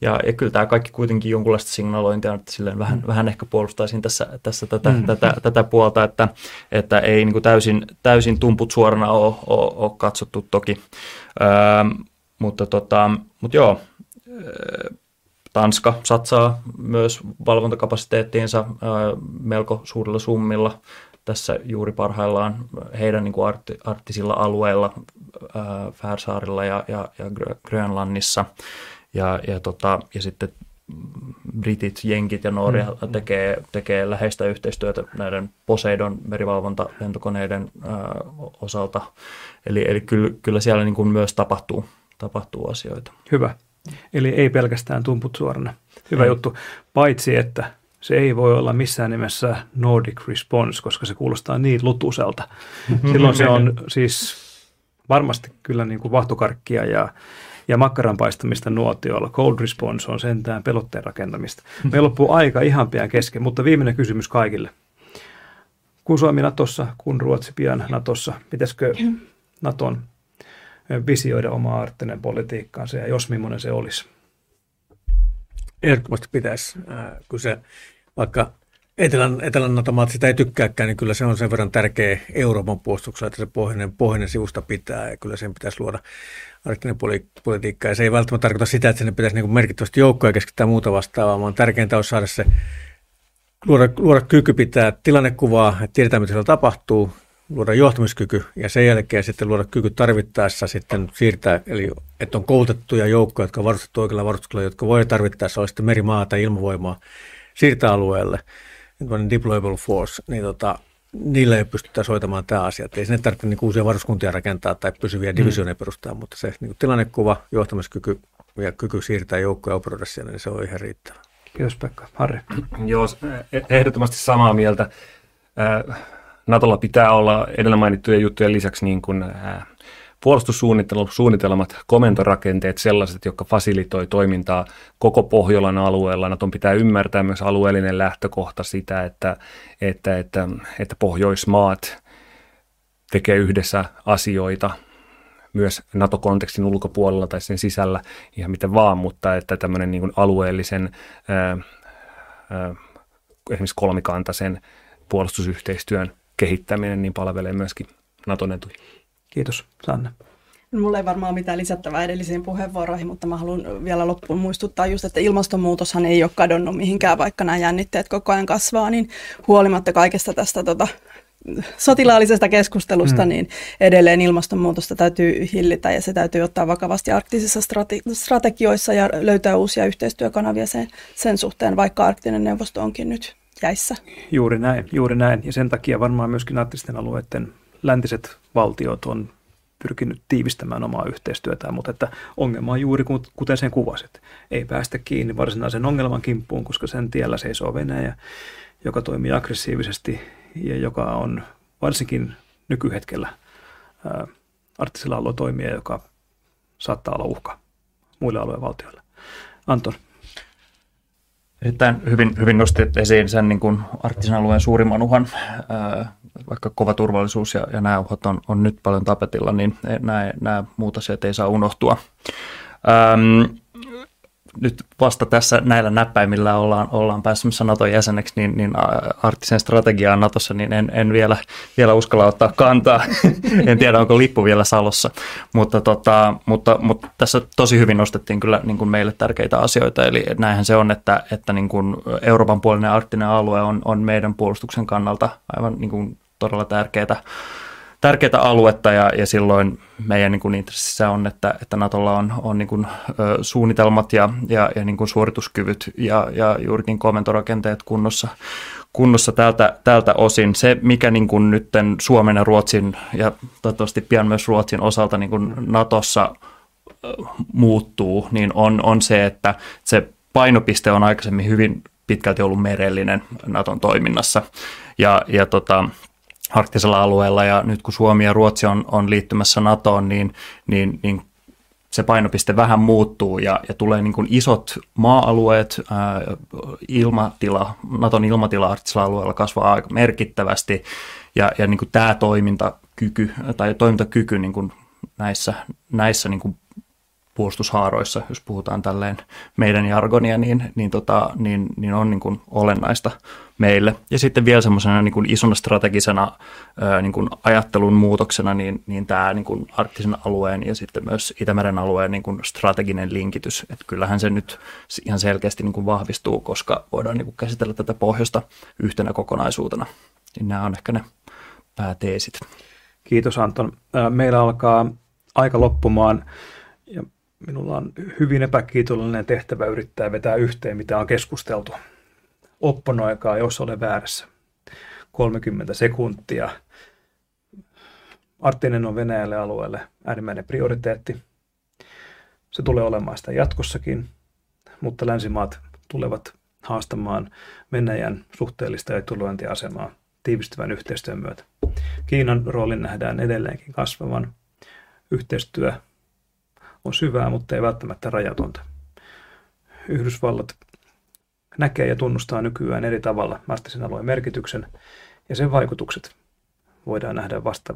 Ja, ja kyllä tämä kaikki kuitenkin jonkunlaista signalointia, että silleen vähän, mm. vähän ehkä puolustaisin tässä, tässä tätä, mm. tätä, tätä puolta, että, että ei niin kuin täysin, täysin tumput suorana ole, ole, ole katsottu toki. Öö, mutta, tota, mutta joo, Tanska satsaa myös valvontakapasiteettiinsa öö, melko suurilla summilla tässä juuri parhaillaan heidän niin kuin arktisilla alueilla, Färsaarilla ja, ja, ja Grönlannissa. Ja, ja, tota, ja sitten britit, jenkit ja Norja mm. tekee, tekee läheistä yhteistyötä näiden Poseidon merivalvontalentokoneiden ö, osalta. Eli, eli kyllä, kyllä siellä niin kuin myös tapahtuu, tapahtuu asioita. Hyvä. Eli ei pelkästään tumput suorana. Hyvä ei. juttu. Paitsi, että se ei voi olla missään nimessä Nordic Response, koska se kuulostaa niin lutuselta. Silloin se on siis varmasti kyllä niin kuin vahtokarkkia ja ja makkaran paistamista nuotiolla. Cold response on sentään pelotteen rakentamista. Meillä loppuu aika ihan pian kesken, mutta viimeinen kysymys kaikille. Kun Suomi Natossa, kun Ruotsi pian Natossa, pitäisikö Naton visioida omaa arttinen politiikkaansa ja jos millainen se olisi? Ehdottomasti pitäisi, kun se vaikka Etelän, Etelän NATO-maat sitä ei tykkääkään, niin kyllä se on sen verran tärkeä Euroopan puolustuksella, että se pohjoinen, pohjoinen sivusta pitää ja kyllä sen pitäisi luoda arktinen politiikka. Ja se ei välttämättä tarkoita sitä, että sinne pitäisi niin merkittävästi joukkoja keskittää muuta vastaavaa, vaan tärkeintä on saada se luoda, luoda kyky pitää tilannekuvaa, että tiedetään, mitä siellä tapahtuu, luoda johtamiskyky ja sen jälkeen sitten luoda kyky tarvittaessa sitten siirtää, eli että on koulutettuja joukkoja, jotka on varustettu oikealla varustuksella, jotka voi tarvittaessa olla sitten merimaa tai ilmavoimaa siirtää alueelle, deployable force, niin tota, niillä ei pystytä soitamaan tämä asia. Että ei sinne tarvitse niin uusia varuskuntia rakentaa tai pysyviä mm. divisioneja mm. perustaa, mutta se niin tilannekuva, johtamiskyky ja kyky siirtää joukkoja operoida siellä, niin se on ihan riittävä. Kiitos Pekka. Harri. Joo, ehdottomasti samaa mieltä. Natolla pitää olla edellä mainittujen juttujen lisäksi niin kuin, puolustussuunnitelmat, komentorakenteet, sellaiset, jotka fasilitoi toimintaa koko Pohjolan alueella. Naton pitää ymmärtää myös alueellinen lähtökohta sitä, että, että, että, että Pohjoismaat tekee yhdessä asioita myös NATO-kontekstin ulkopuolella tai sen sisällä ihan miten vaan, mutta että tämmöinen niin alueellisen ää, ää, esimerkiksi kolmikantaisen puolustusyhteistyön kehittäminen niin palvelee myöskin Naton etuja. Kiitos, Sanna. Mulla ei varmaan mitään lisättävää edellisiin puheenvuoroihin, mutta mä haluan vielä loppuun muistuttaa just, että ilmastonmuutoshan ei ole kadonnut mihinkään, vaikka nämä jännitteet koko ajan kasvaa, niin huolimatta kaikesta tästä tota, sotilaallisesta keskustelusta, mm. niin edelleen ilmastonmuutosta täytyy hillitä ja se täytyy ottaa vakavasti arktisissa strate- strategioissa ja löytää uusia yhteistyökanavia sen, sen suhteen, vaikka arktinen neuvosto onkin nyt jäissä. Juuri näin, juuri näin. Ja sen takia varmaan myöskin arktisten alueiden läntiset valtiot on pyrkinyt tiivistämään omaa yhteistyötään, mutta että ongelma on juuri kuten sen kuvasit. Ei päästä kiinni varsinaisen ongelman kimppuun, koska sen tiellä seisoo Venäjä, joka toimii aggressiivisesti ja joka on varsinkin nykyhetkellä ää, arktisella alueella toimija, joka saattaa olla uhka muille alueen valtioille. Anton. Erittäin hyvin, hyvin nostit esiin sen niin kuin arktisen alueen suurimman uhan, vaikka kova turvallisuus ja, ja nämä uhat on, on nyt paljon tapetilla, niin nämä, nämä muut asiat ei saa unohtua. Ähm, nyt vasta tässä näillä näppäimillä ollaan, ollaan pääsemässä Naton jäseneksi, niin, niin arktisen strategiaan Natossa, niin en, en vielä, vielä uskalla ottaa kantaa. en tiedä, onko lippu vielä salossa. Mutta, tota, mutta, mutta tässä tosi hyvin nostettiin kyllä niin kuin meille tärkeitä asioita. Eli näinhän se on, että, että niin kuin Euroopan puolinen arktinen alue on, on meidän puolustuksen kannalta aivan niin kuin todella tärkeää tärkeää aluetta ja, ja silloin meidän niin kuin intressissä on, että, että Natolla on, on niin kuin, ö, suunnitelmat ja, ja, ja niin kuin suorituskyvyt ja, ja juurikin komentorakenteet kunnossa, kunnossa tältä, tältä osin. Se, mikä niin kuin nyt Suomen ja Ruotsin ja toivottavasti pian myös Ruotsin osalta niin kuin Natossa muuttuu, niin on, on se, että se painopiste on aikaisemmin hyvin pitkälti ollut merellinen Naton toiminnassa. Ja, ja tota, arktisella alueella ja nyt kun Suomi ja Ruotsi on, on liittymässä NATOon, niin, niin, niin se painopiste vähän muuttuu ja, ja tulee niin kuin isot maa-alueet, ää, ilmatila, Naton ilmatila arktisella alueella kasvaa aika merkittävästi ja, ja niin kuin tämä toimintakyky tai toimintakyky niin kuin näissä, näissä niin kuin puolustushaaroissa, jos puhutaan tälleen meidän jargonia, niin, niin, tota, niin, niin on niin kuin olennaista meille. Ja sitten vielä semmoisena niin isona strategisena niin kuin ajattelun muutoksena, niin, niin tämä niin kuin arktisen alueen ja sitten myös Itämeren alueen niin kuin strateginen linkitys. Että kyllähän se nyt ihan selkeästi niin kuin vahvistuu, koska voidaan niin kuin käsitellä tätä pohjoista yhtenä kokonaisuutena. Niin nämä on ehkä ne pääteesit. Kiitos Anton. Meillä alkaa aika loppumaan minulla on hyvin epäkiitollinen tehtävä yrittää vetää yhteen, mitä on keskusteltu. Opponoikaa, jos olen väärässä. 30 sekuntia. Arttinen on Venäjälle alueelle äärimmäinen prioriteetti. Se tulee olemaan sitä jatkossakin, mutta länsimaat tulevat haastamaan Venäjän suhteellista etulyöntiasemaa tiivistyvän yhteistyön myötä. Kiinan roolin nähdään edelleenkin kasvavan. Yhteistyö on syvää, mutta ei välttämättä rajatonta. Yhdysvallat näkee ja tunnustaa nykyään eri tavalla arktisen alueen merkityksen ja sen vaikutukset voidaan nähdä vasta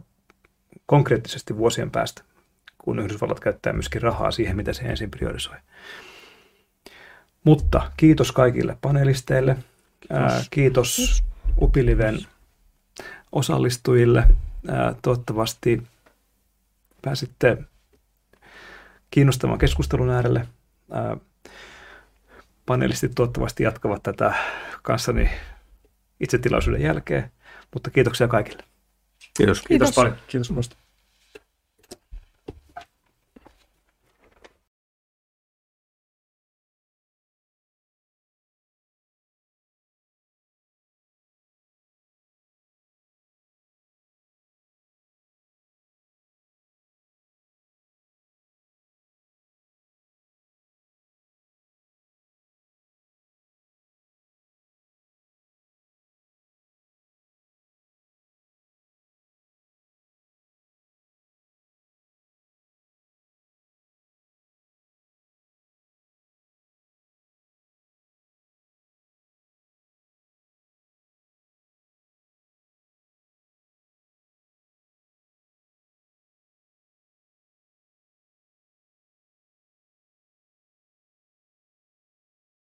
konkreettisesti vuosien päästä, kun Yhdysvallat käyttää myöskin rahaa siihen, mitä se ensin priorisoi. Mutta kiitos kaikille panelisteille. Kiitos, kiitos Upiliven osallistujille. toivottavasti pääsitte kiinnostavan keskustelun äärelle. Panelistit toivottavasti jatkavat tätä kanssani itsetilaisuuden jälkeen, mutta kiitoksia kaikille. Kiitos. Kiitos, kiitos paljon. Kiitos